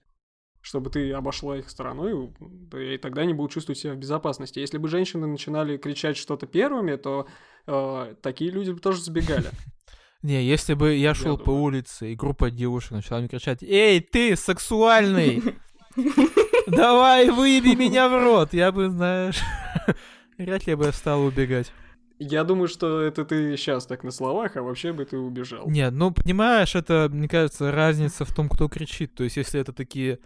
Чтобы ты обошла их стороной, и тогда они будут чувствовать себя в безопасности. Если бы женщины начинали кричать что-то первыми, то э, такие люди бы тоже сбегали. Не, если бы я шел по улице, и группа девушек начала мне кричать, «Эй, ты, сексуальный! Давай, выеби меня в рот!» Я бы, знаешь, вряд ли бы стал убегать. Я думаю, что это ты сейчас так на словах, а вообще бы ты убежал. Нет, ну, понимаешь, это, мне кажется, разница в том, кто кричит. То есть, если это такие...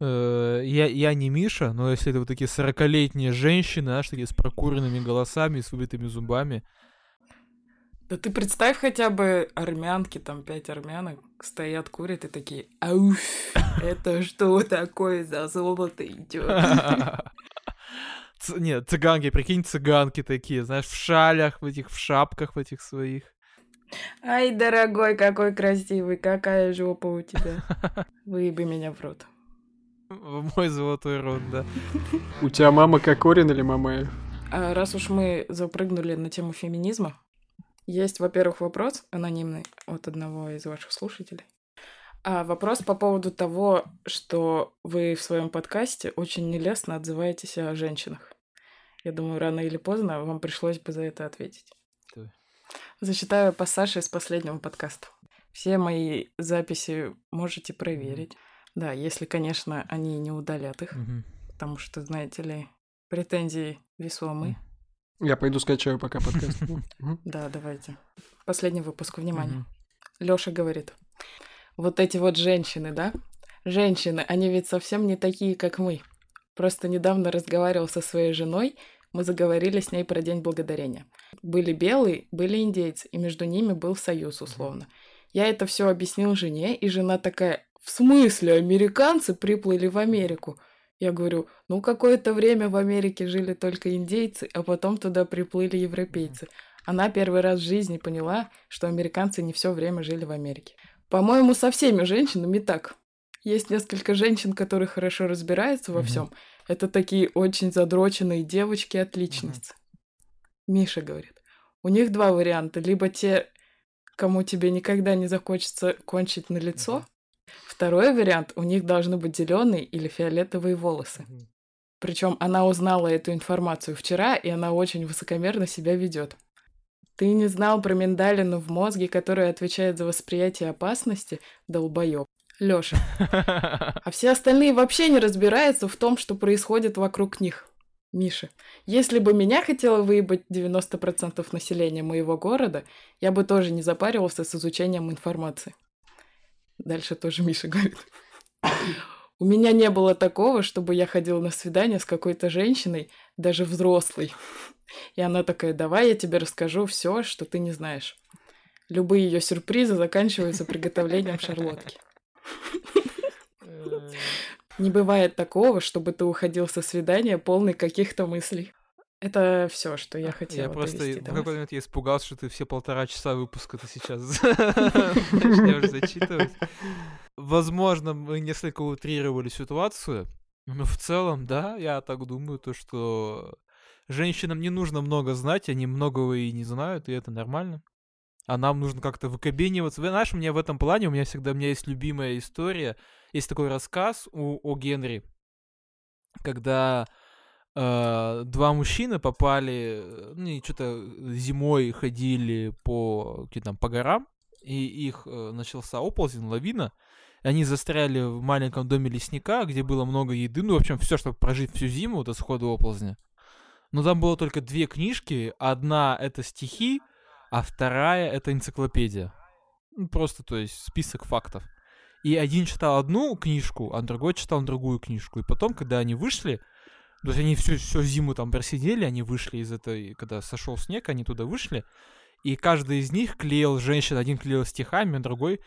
Э, я, я не Миша, но если это вот такие 40-летние женщины, знаешь, такие с прокуренными голосами, с выбитыми зубами, да ты представь хотя бы армянки, там пять армянок стоят, курят и такие, ауф, это что такое за золото идет? Нет, цыганки, прикинь, цыганки такие, знаешь, в шалях, в этих, в шапках в этих своих. Ай, дорогой, какой красивый, какая жопа у тебя. Выеби меня в рот. В мой золотой рот, да. У тебя мама как Корин или Мамаев? А раз уж мы запрыгнули на тему феминизма, есть, во-первых, вопрос анонимный от одного из ваших слушателей. А вопрос по поводу того, что вы в своем подкасте очень нелестно отзываетесь о женщинах. Я думаю, рано или поздно вам пришлось бы за это ответить. Давай. Зачитаю пассаж из последнего подкаста. Все мои записи можете проверить. Да, если, конечно, они не удалят их. Mm-hmm. Потому что, знаете ли, претензии весомые. Я пойду скачаю пока подкаст. Да, давайте. Последний выпуск, внимание. Лёша говорит. Вот эти вот женщины, да? Женщины, они ведь совсем не такие, как мы. Просто недавно разговаривал со своей женой, мы заговорили с ней про День Благодарения. Были белые, были индейцы, и между ними был союз, условно. Я это все объяснил жене, и жена такая, в смысле, американцы приплыли в Америку? Я говорю, ну какое-то время в Америке жили только индейцы, а потом туда приплыли европейцы. Она первый раз в жизни поняла, что американцы не все время жили в Америке. По-моему, со всеми женщинами так. Есть несколько женщин, которые хорошо разбираются во всем. Это такие очень задроченные девочки-отличницы. Миша говорит, у них два варианта. Либо те, кому тебе никогда не захочется кончить на лицо, Второй вариант, у них должны быть зеленые или фиолетовые волосы. Причем она узнала эту информацию вчера, и она очень высокомерно себя ведет. Ты не знал про миндалину в мозге, которая отвечает за восприятие опасности? Долбоёб. Лёша. А все остальные вообще не разбираются в том, что происходит вокруг них. Миша, если бы меня хотело выебать 90% населения моего города, я бы тоже не запаривался с изучением информации. Дальше тоже Миша говорит. У меня не было такого, чтобы я ходила на свидание с какой-то женщиной, даже взрослой. И она такая, давай я тебе расскажу все, что ты не знаешь. Любые ее сюрпризы заканчиваются приготовлением шарлотки. Не бывает такого, чтобы ты уходил со свидания полный каких-то мыслей. Это все, что я хотела. Я просто в какой-то момент я испугался, что ты все полтора часа выпуска-то сейчас начнешь зачитывать. Возможно, мы несколько утрировали ситуацию, но в целом, да, я так думаю, то, что женщинам не нужно много знать, они многого и не знают, и это нормально. А нам нужно как-то выкобениваться. Вы знаешь, у меня в этом плане, у меня всегда, у меня есть любимая история, есть такой рассказ у, о Генри, когда э, два мужчины попали, ну, и что-то зимой ходили по, там, по горам, и их э, начался оползень, лавина, они застряли в маленьком доме лесника, где было много еды, ну, в общем, все, чтобы прожить всю зиму до схода оползня. Но там было только две книжки, одна это стихи, а вторая это энциклопедия. Ну, просто, то есть, список фактов. И один читал одну книжку, а другой читал другую книжку. И потом, когда они вышли, то есть они всю, всю зиму там просидели, они вышли из этой, когда сошел снег, они туда вышли, и каждый из них клеил женщин, один клеил стихами, другой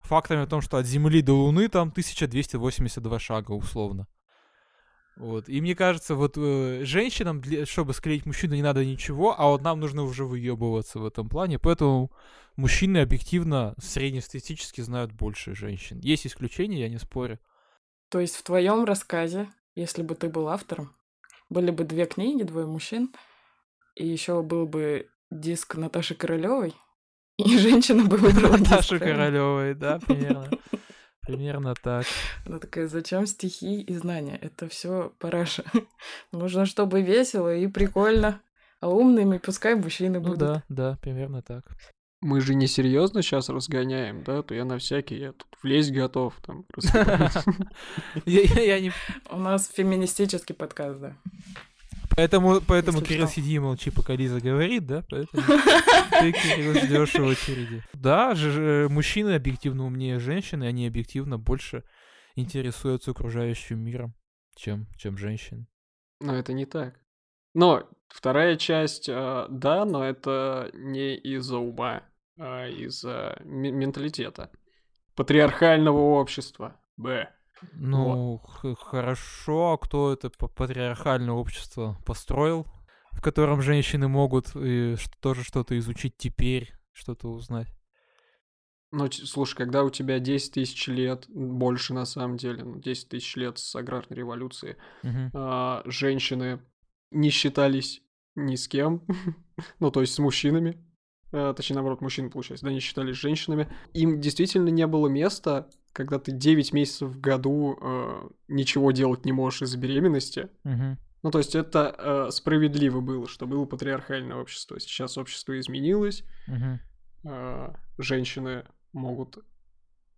фактами о том, что от Земли до Луны там 1282 шага условно. Вот. И мне кажется, вот э, женщинам, для, чтобы склеить мужчину, не надо ничего, а вот нам нужно уже выебываться в этом плане. Поэтому мужчины объективно среднестатистически знают больше женщин. Есть исключения, я не спорю. То есть в твоем рассказе, если бы ты был автором, были бы две книги, двое мужчин, и еще был бы диск Наташи Королевой, и женщина бы выбрала Наташи Королевой, да, примерно. Примерно так. Она такая, зачем стихи и знания? Это все параша. Нужно, чтобы весело и прикольно. А умными пускай мужчины Ну будут. да, да, примерно так. Мы же не серьезно сейчас разгоняем, да? То я на всякий, я тут влезть готов, там. У нас феминистический подкаст, да. Поэтому, поэтому Если Кирилл что. сиди и молчи, пока Лиза говорит, да? Поэтому ты, Кирилл, ждешь в очереди. Да, же, мужчины объективно умнее женщины, они объективно больше интересуются окружающим миром, чем, чем женщины. Но это не так. Но вторая часть, а, да, но это не из-за ума, а из-за ме- менталитета. Патриархального общества. Б. Ну, х- хорошо, а кто это па- патриархальное общество построил, в котором женщины могут и тоже что-то изучить теперь, что-то узнать? Ну, слушай, когда у тебя 10 тысяч лет, больше на самом деле, ну, 10 тысяч лет с аграрной революции, а, женщины не считались ни с кем, ну, то есть с мужчинами, а, точнее, наоборот, мужчины, получается, да, не считались женщинами. Им действительно не было места, когда ты 9 месяцев в году а, ничего делать не можешь из-за беременности. Ну, то есть это а, справедливо было, что было патриархальное общество. Сейчас общество изменилось, Мгм. а, женщины могут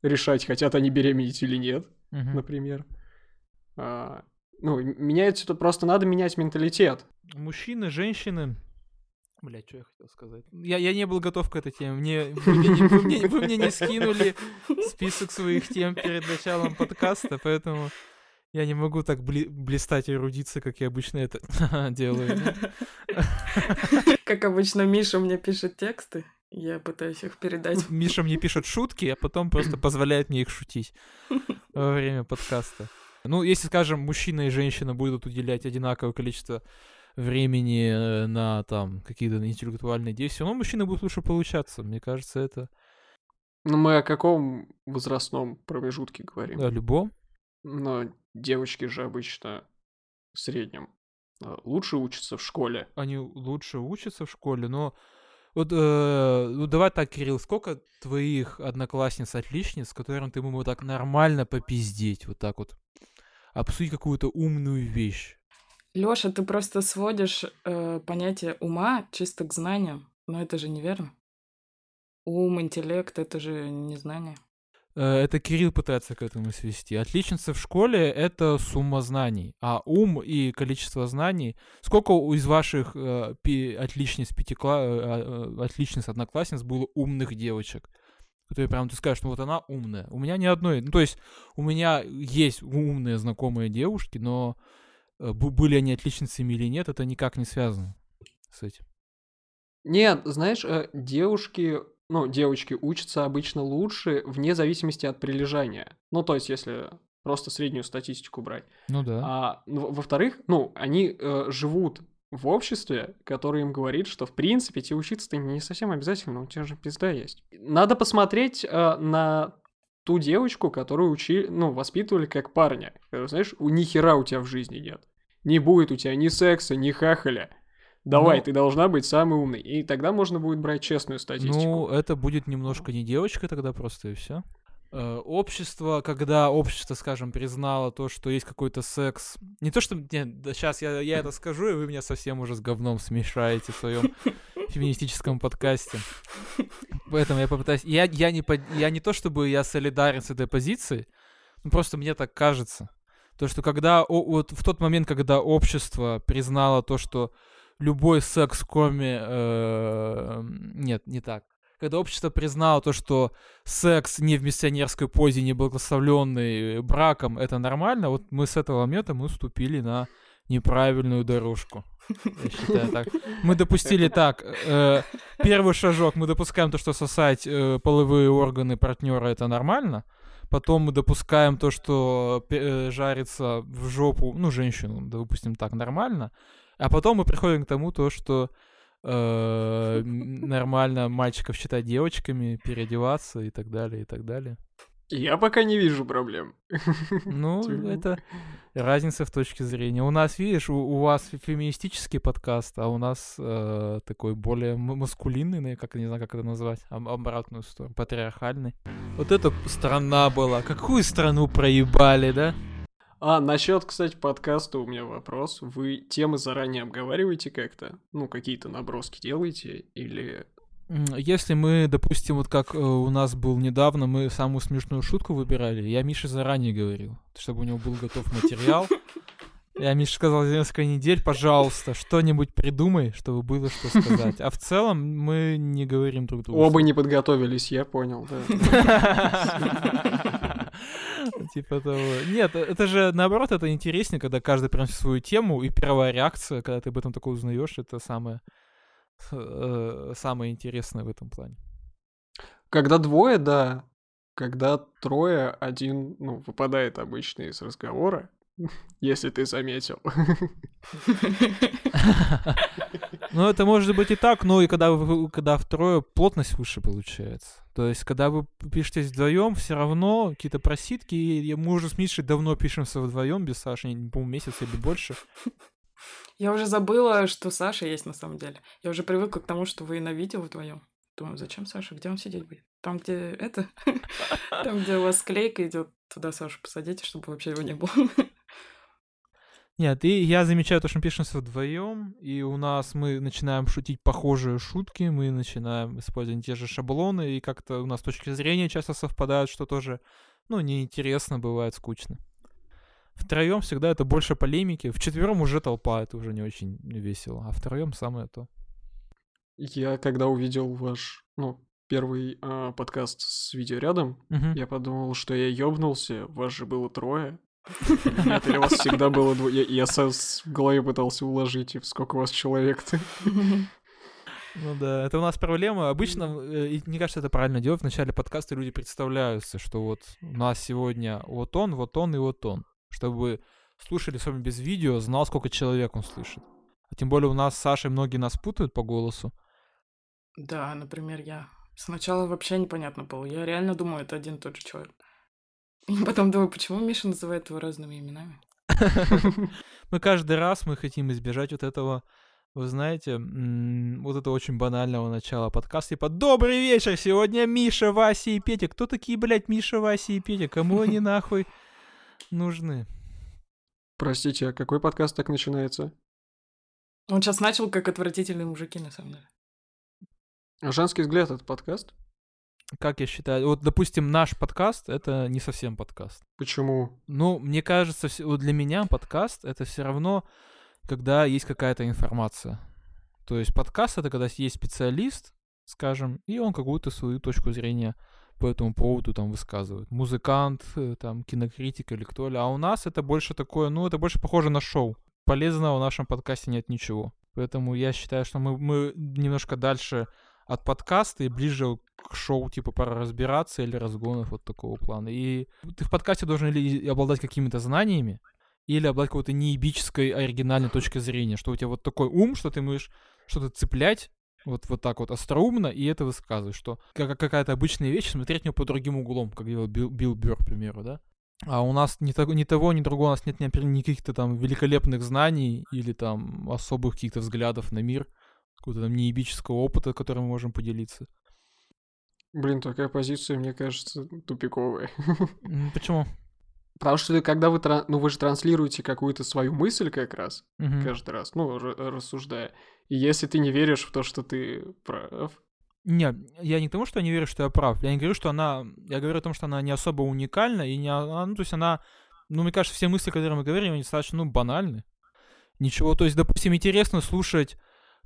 решать, хотят они беременеть или нет Мгм. например. А, ну, м- меняется это просто надо менять менталитет. Мужчины, женщины. Бля, что я хотел сказать? Я, я не был готов к этой теме. Мне, вы, мне, не- вы мне- вы мне не скинули список своих тем перед началом подкаста, поэтому я не могу так бли- блистать эрудицией, как я обычно это делаю. Как обычно, Миша мне пишет тексты, я пытаюсь их передать. Миша мне пишет шутки, а потом просто позволяет мне их шутить во время подкаста. Ну, если, скажем, мужчина и женщина будут уделять одинаковое количество времени э, на там какие-то интеллектуальные действия, но мужчина будет лучше получаться. Мне кажется, это Но мы о каком возрастном промежутке говорим? о любом. Но девочки же обычно в среднем а, лучше учатся в школе. Они лучше учатся в школе, но вот э, ну давай так, Кирилл, сколько твоих одноклассниц, отличниц, с которым ты мог так нормально попиздеть, вот так вот, обсудить какую-то умную вещь? Лёша, ты просто сводишь э, понятие ума чисто к знаниям, но это же неверно. Ум, интеллект — это же не знание. Э, Это Кирилл пытается к этому свести. Отличница в школе — это сумма знаний, а ум и количество знаний... Сколько из ваших э, пи- отличниц, пятикла... э, э, отличниц, одноклассниц было умных девочек? Которые прям ты скажешь, ну вот она умная. У меня ни одной... Ну то есть у меня есть умные знакомые девушки, но э, были они отличницами или нет, это никак не связано с этим. Нет, знаешь, девушки, ну, девочки учатся обычно лучше вне зависимости от прилежания. Ну, то есть, если просто среднюю статистику брать. Ну да. А ну, во-вторых, ну, они э, живут в обществе, которое им говорит, что, в принципе, тебе учиться-то не совсем обязательно, у тебя же пизда есть. Надо посмотреть э, на ту девочку, которую учи, ну, воспитывали как парня. Э, Знаешь, у ни хера у тебя в жизни нет. Не будет у тебя ни секса, ни хахаля. Давай, Ну- ты должна быть самый умный. И тогда можно будет брать честную статистику. Ну, это будет немножко не девочка тогда просто и все. общество, когда общество, скажем, признало то, что есть какой-то секс. Не то, что... Нет, сейчас я, я это скажу, и вы меня совсем уже с говном смешаете в своем феминистическом подкасте. Поэтому я попытаюсь... Я, я, не, под- я не то, чтобы я солидарен с этой позицией, ну, просто мне так кажется. То, что когда... о- вот в тот момент, когда общество признало то, что любой секс, кроме... э, нет, не так. Когда общество признало то, что секс не в миссионерской позе, не благословленный браком, это нормально, вот мы с этого момента мы уступили на неправильную дорожку. Я считаю так. Мы допустили так. э, первый шажок. Мы допускаем то, что сосать э, половые органы партнера это нормально. Потом мы допускаем то, что э, жарится в жопу, ну, женщину, допустим, так нормально. А потом мы приходим к тому, то, что э, нормально мальчиков считать девочками, переодеваться и так далее, и так далее. Я пока не вижу проблем. Ну, это разница в точке зрения. У нас, видишь, у, у вас феминистический подкаст, а у нас э, такой более маскулинный, как не знаю, как это назвать, об- обратную сторону, патриархальный. Вот это страна была. Какую страну проебали, да? А, насчет, кстати, подкаста у меня вопрос. Вы темы заранее обговариваете как-то? Ну, какие-то наброски делаете? Или... Если мы, допустим, вот как э, у нас был недавно, мы самую смешную шутку выбирали, я Мише заранее говорил, чтобы у него был готов материал. Я Мише сказал за несколько недель, пожалуйста, что-нибудь придумай, чтобы было что сказать. А в целом мы не говорим друг другу. Оба не подготовились, я понял, да. Типа того. Нет, э, это же наоборот, это интереснее, когда каждый приносит свою тему, и первая реакция, когда ты об этом такое узнаешь, это самое э, самое интересное в этом плане. Когда двое, да. Когда трое, один, ну, выпадает обычно из разговора, если ты заметил. Ну, это может быть и так, но и когда вы, когда втрое плотность выше получается. То есть, когда вы пишетесь вдвоем, все равно какие-то проситки, и мы уже с Мишей давно пишемся вдвоем без Саши, не помню, месяц или больше. Я уже забыла, что Саша есть на самом деле. Я уже привыкла к тому, что вы на видео вдвоем. Думаю, зачем Саша? Где он сидеть будет? Там, где это? Там, где у вас склейка идет, туда Сашу посадите, чтобы вообще его не было. Нет, и я замечаю то, что мы пишемся вдвоем, и у нас мы начинаем шутить похожие шутки, мы начинаем использовать те же шаблоны, и как-то у нас точки зрения часто совпадают, что тоже, ну, неинтересно, бывает скучно. Втроем всегда это больше полемики, в четвером уже толпа, это уже не очень весело, а втроем самое то. Я когда увидел ваш, ну, первый а, подкаст с видеорядом, Мгм. я подумал, что я ёбнулся, вас же было трое. Нет, или вас всегда было двое? Я, я с- в голове пытался уложить, сколько у вас человек-то. Ну да, это у нас проблема. Обычно, э, мне кажется, это правильно делать. В начале подкаста люди представляются, что вот у нас сегодня вот он, вот он и вот он. Чтобы слушали, особенно без видео, знал, сколько человек он слышит. А тем более у нас с Сашей многие нас путают по голосу. Да, например, я. Сначала вообще непонятно было. Я реально думаю, это один и тот же человек. И потом думаю, почему Миша называет его разными именами? Мы каждый раз мы хотим избежать вот этого, вы знаете, вот этого очень банального начала подкаста. Типа, добрый вечер, сегодня Миша, Вася и Петя. Кто такие, блядь, Миша, Вася и Петя? Кому они нахуй нужны? Простите, а какой подкаст так начинается? Он сейчас начал как отвратительные мужики, на самом деле. А «Женский взгляд» — это подкаст? Как я считаю, вот, допустим, наш подкаст — это не совсем подкаст. Почему? Ну, мне кажется, вот для меня подкаст — это все равно, когда есть какая-то информация. То есть подкаст — это когда есть специалист, скажем, и он какую-то свою точку зрения по этому поводу там высказывает. Музыкант, э, там, кинокритик или кто ли. А у нас это больше такое, ну, это больше похоже на шоу. Полезного в нашем подкасте нет ничего. Поэтому я считаю, что мы, мы немножко дальше от подкаста и ближе к шоу типа пора разбираться или разгонов вот такого плана. И ты в подкасте должен или обладать какими-то знаниями, или обладать какой-то неебической оригинальной точкой зрения, что у тебя вот такой ум, что ты можешь что-то цеплять вот, вот так вот остроумно, и это высказывать, что как, какая-то обычная вещь, смотреть на нее под другим углом, как делал Билл, Билл Бёрр, к примеру, да? А у нас ни, того, ни того, ни другого, у нас нет ни, например, никаких-то там великолепных знаний или там особых каких-то взглядов на мир, какого-то там неебического опыта, которым мы можем поделиться. Блин, такая позиция, мне кажется, тупиковая. Почему? Потому что когда вы, ну, вы же транслируете какую-то свою мысль как раз, Мгм. каждый раз, ну, рассуждая. И если ты не веришь в то, что ты прав, Не, я не к тому, что я не верю, что я прав. Я не говорю, что она... Я говорю о том, что она не особо уникальна, и не... она- Ну, то есть она... Ну, мне кажется, все мысли, которые мы говорим, они достаточно, ну, банальны. Ничего, то есть, допустим, интересно слушать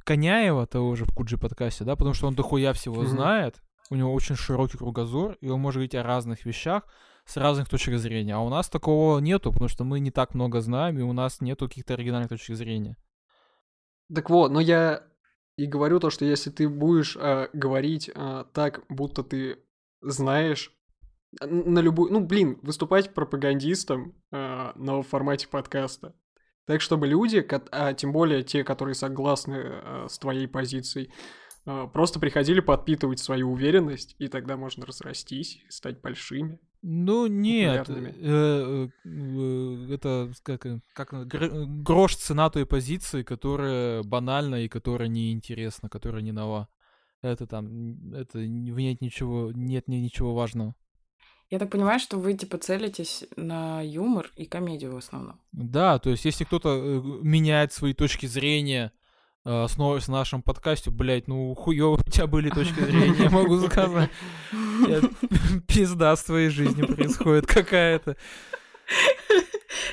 Коняева того же в Куджи подкасте, да, потому что он дохуя всего Мгм. знает, у него очень широкий кругозор, и он может говорить о разных вещах с разных точек зрения. А у нас такого нету, потому что мы не так много знаем, и у нас нету каких-то оригинальных точек зрения. Так вот, но я и говорю то, что если ты будешь а, говорить а, так, будто ты знаешь н- на любую... Ну, блин, выступать пропагандистом а, на формате подкаста. Так, чтобы люди, а тем более те, которые согласны а, с твоей позицией, а, просто приходили подпитывать свою уверенность, и тогда можно разрастись, стать большими. Ну, нет. Популярными. э, э, Это как, э, как э, гр- грош цена той позиции, которая банальна и которая неинтересна, которая не нова. Это там, это н- в ней ничего, нет ни- ничего важного. Я так понимаю, что вы типа целитесь на юмор и комедию в основном. Да, то есть если кто-то э, меняет свои точки зрения, э, основываясь на нашем подкасте, блядь, ну хуёво у тебя были точки зрения, могу сказать. Пизда с твоей жизни происходит какая-то.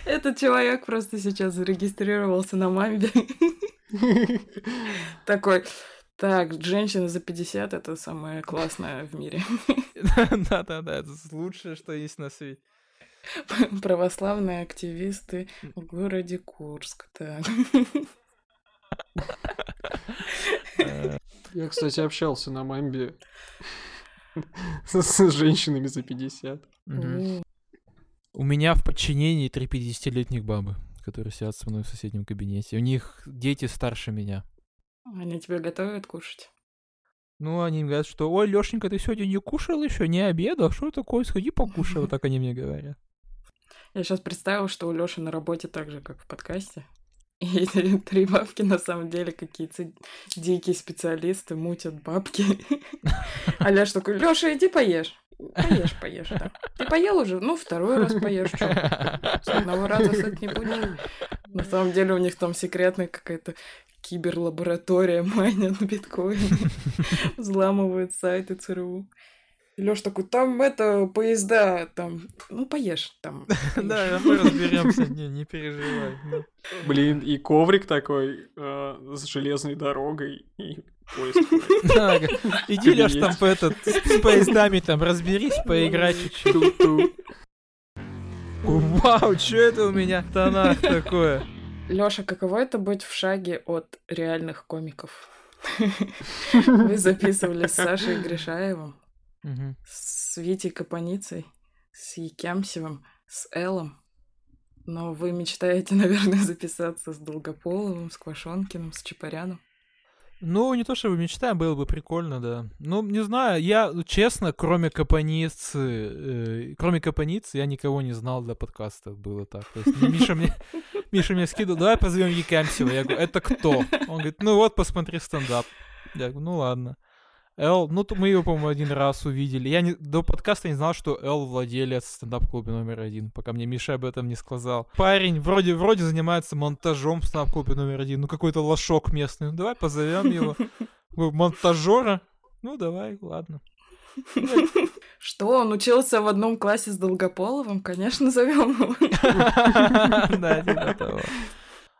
Этот человек просто сейчас зарегистрировался на мамбе. Такой, так, женщина за 50 это самое классное в мире. Да-да-да, это лучшее, что есть на свете. Православные активисты в городе Курск. Так. Э, Я, кстати, общался на мамбе с женщинами за 50. мгм. М, У меня в подчинении три 50-летних бабы, которые сидят со мной в соседнем кабинете. У них дети старше меня. Они тебе готовят кушать. Ну, они говорят, что, ой, Лешенька, ты сегодня не кушал еще, не обедал, что такое, сходи покушай, вот так они мне говорят. Я сейчас представила, что у Лёши на работе так же, как в подкасте. И эти три бабки на самом деле какие-то дикие специалисты, мутят бабки. А Лёш такой, Лёша, иди поешь. Поешь, поешь, да. Ты поел уже? Ну, второй раз поешь. Чё? С одного раза сыт не будешь. На самом деле у них там секретная какая-то киберлаборатория, майнят биткоин, взламывают сайты ЦРУ. Лёш такой, там это, поезда, там, ну, поешь там. Да, мы разберемся, не, не переживай. ну. Блин, и коврик такой э, с железной дорогой и поезд. Иди, Леш, там по этот, с поездами там разберись, поиграй чуть-чуть. Вау, что это у меня в тонах такое? Лёша, каково это быть в шаге от реальных комиков? Вы записывали с Сашей Гришаевым, с Витей Капаницей, с Якямсевым, с Эллом. Но вы мечтаете, наверное, записаться с Долгополовым, с Квашонкиным, с Чапаряном. Ну, не то, что мечтаем, было бы прикольно, да. Ну, не знаю, я, честно, кроме Капаницы, э, кроме Капаницы, я никого не знал для подкаста, было так. То есть Миша мне, Миша мне скидывал, давай позовем Якамсева. Я говорю, это кто? Он говорит, ну вот, посмотри стендап. Я говорю, ну ладно. Эл, ну то мы его, по-моему, один раз увидели. Я не, до подкаста не знал, что Эл владелец стендап-клуба номер один, пока мне Миша об этом не сказал. Парень вроде, вроде занимается монтажом в стендап-клубе номер один, ну какой-то лошок местный. Ну давай позовем его. Монтажера? Ну давай, ладно. Что, он учился в одном классе с Долгополовым? Конечно, зовем его. Да, типа того.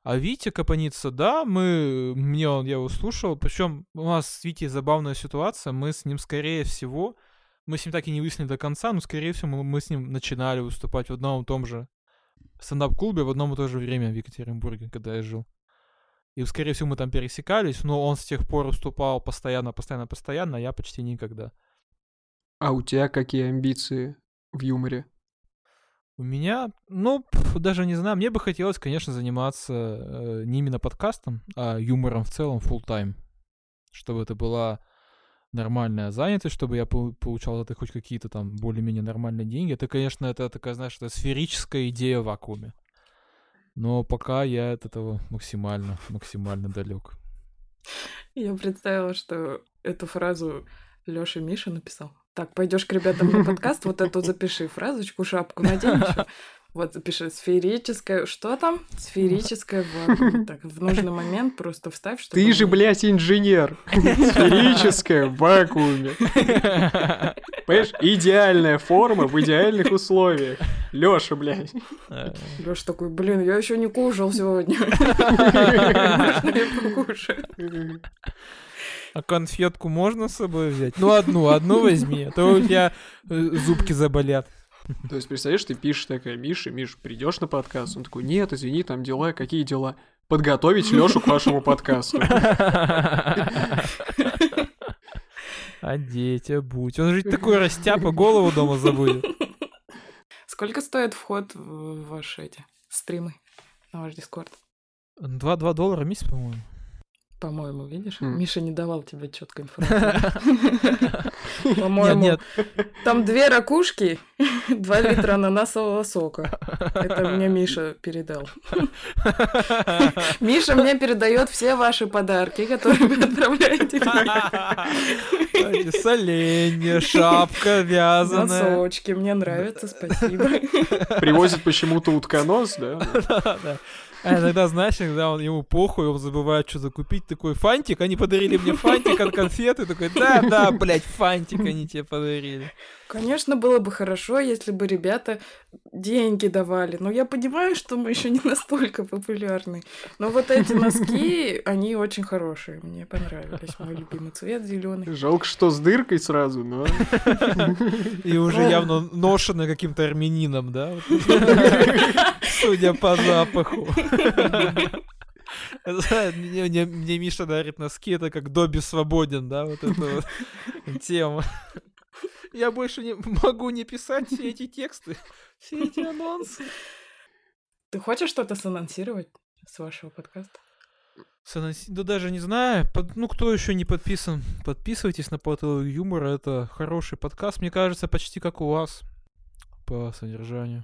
А Витя Капаница, да, мы, мне он, я его слушал, причем у нас с Витей забавная ситуация, мы с ним, скорее всего, мы с ним так и не выяснили до конца, но, скорее всего, мы, мы с ним начинали выступать в одном и том же стендап-клубе в одном и то же время в Екатеринбурге, когда я жил. И, скорее всего, мы там пересекались, но он с тех пор выступал постоянно, постоянно, постоянно, а я почти никогда. А у тебя какие амбиции в юморе? У меня, ну, даже не знаю, мне бы хотелось, конечно, заниматься э, не именно подкастом, а юмором в целом full time Чтобы это была нормальная занятость, чтобы я пол- получал за это хоть какие-то там более-менее нормальные деньги. Это, конечно, это такая, знаешь, это сферическая идея в вакууме. Но пока я от этого максимально, максимально далек. Я представила, что эту фразу Лёша Миша написал. Так, пойдешь к ребятам на подкаст, вот эту запиши фразочку, шапку надень ещё. Вот запиши сферическое... Что там? Сферическое вакуум. Так, в нужный момент просто вставь, что Ты же, блядь, инженер. Сферическая в вакууме. Понимаешь, идеальная форма в идеальных условиях. Лёша, блядь. Э, Лёша такой, блин, я еще не кушал сегодня. Можно я покушаю? А конфетку можно с собой взять? Ну, одну, одну возьми, а то у тебя э, зубки заболят. То есть, представляешь, ты пишешь такая, Миша, Миш, придешь на подкаст? Он такой, нет, извини, там дела, какие дела? Подготовить Лёшу к вашему подкасту. Одеть, обуть. Он же такой растяпа, голову дома забудет. Сколько стоит вход в ваши эти стримы на ваш Дискорд? 2-2 доллара в месяц, по-моему. По-моему, видишь? М. Миша не давал тебе четкой информации. По-моему, нет. там две ракушки, два литра ананасового сока. Это мне Миша передал. Миша мне передает все ваши подарки, которые вы отправляете мне. Соленье, шапка вязаная. Носочки, мне нравится, спасибо. Привозит почему-то утконос, да? Да-да. А иногда, знаешь, когда он ему похуй, он забывает что закупить, такой фантик, они подарили мне фантик от конфеты, такой, да-да, блядь, фантик они тебе подарили. Конечно, было бы хорошо, если бы ребята деньги давали. Но я понимаю, что мы еще не настолько популярны. Но вот эти носки, они очень хорошие. Мне понравились. Мой любимый цвет зеленый. Жалко, что с дыркой сразу, но... И уже явно ношены каким-то армянином, да? Судя по запаху. Мне, мне- мне Миша дарит носки, это как Добби свободен, да, вот эта вот тема. Я больше не могу не писать все эти тексты, все эти анонсы. Ты хочешь что-то санонсировать с вашего подкаста? Санонси- Да даже не знаю. Под- Ну, кто еще не подписан, подписывайтесь на патологию юмора. Это хороший подкаст, мне кажется, почти как у вас по содержанию.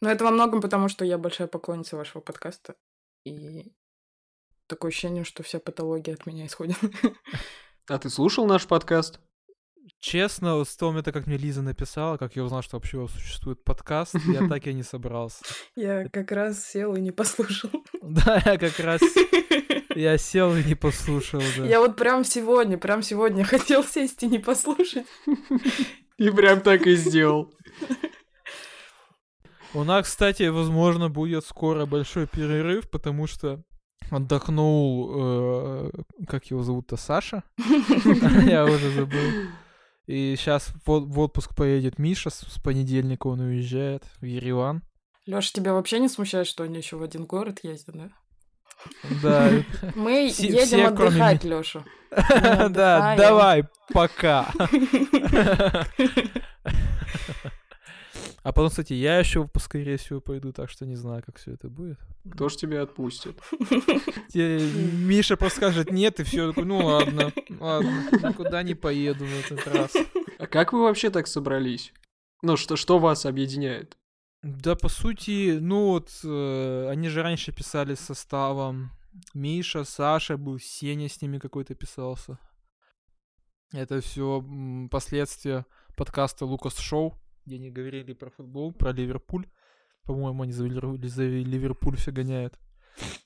Но это во многом потому, что я большая поклонница вашего подкаста. И такое ощущение, что вся патология от меня исходит. А ты слушал наш подкаст? Честно, вот с того момента, как мне Лиза написала, как я узнал, что вообще существует подкаст, я так и не собрался. Я как раз сел и не послушал. Да, я как раз, я сел и не послушал, да. Я вот прям сегодня, прям сегодня хотел сесть и не послушать. И прям так и сделал. У нас, кстати, возможно, будет скоро большой перерыв, потому что отдохнул, э, как его зовут-то, Саша? Я уже забыл. И сейчас в от- в отпуск поедет Миша, с понедельника он уезжает в Ереван. Лёша, тебя вообще не смущает, что они еще в один город ездят, да? Да, Мы едем отдыхать, Лёша. да, давай, пока. А потом, кстати, я еще, скорее всего, пойду, так что не знаю, как все это будет. Кто ж тебя отпустит? Миша просто скажет нет, и все. Ну ладно, ладно, никуда не поеду в этот раз. А как вы вообще так собрались? Ну, что, что вас объединяет? Да, по сути, ну вот, э, они же раньше писали с составом. Миша, Саша был, Сеня с ними какой-то писался. Это все последствия подкаста Лукас Шоу, где они говорили про футбол, про Ливерпуль. По-моему, они за, Ливер- за Ливерпуль все гоняют.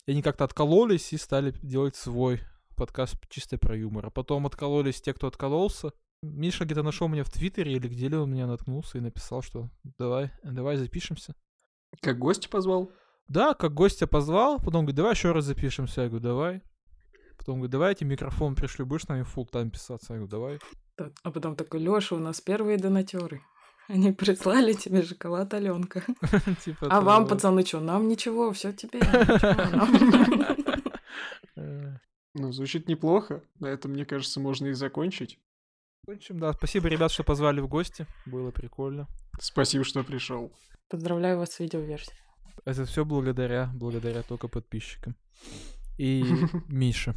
И они как-то откололись и стали делать свой подкаст чисто про юмор. А потом откололись те, кто откололся. Миша где-то нашел меня в Твиттере или где ли он меня наткнулся и написал, что давай, давай запишемся. Как гостя позвал? Да, как гостя позвал, потом говорит, давай еще раз запишемся. Я говорю, давай. Потом говорит, давайте микрофон пришлю, будешь с нами full тайм писаться? Я говорю, давай. Да, А потом такой, Лёша, у нас первые донатеры. Они прислали тебе шоколад Аленка. Типа А вам, пацаны, что, нам ничего, все тебе. Ну, звучит неплохо. На этом, мне кажется, можно и закончить. В общем, да, спасибо, ребят, что позвали в гости. Было прикольно. Спасибо, что пришел. Поздравляю вас с видеоверсией. Это все благодаря, благодаря только подписчикам. И Мише.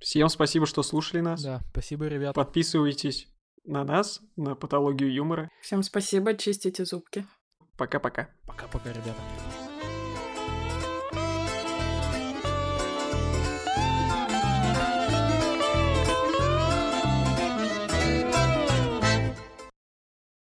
Всем спасибо, что слушали нас. Да, спасибо, ребят. Подписывайтесь на нас, на патологию юмора. Всем спасибо, чистите зубки. Пока-пока. Пока-пока, ребята.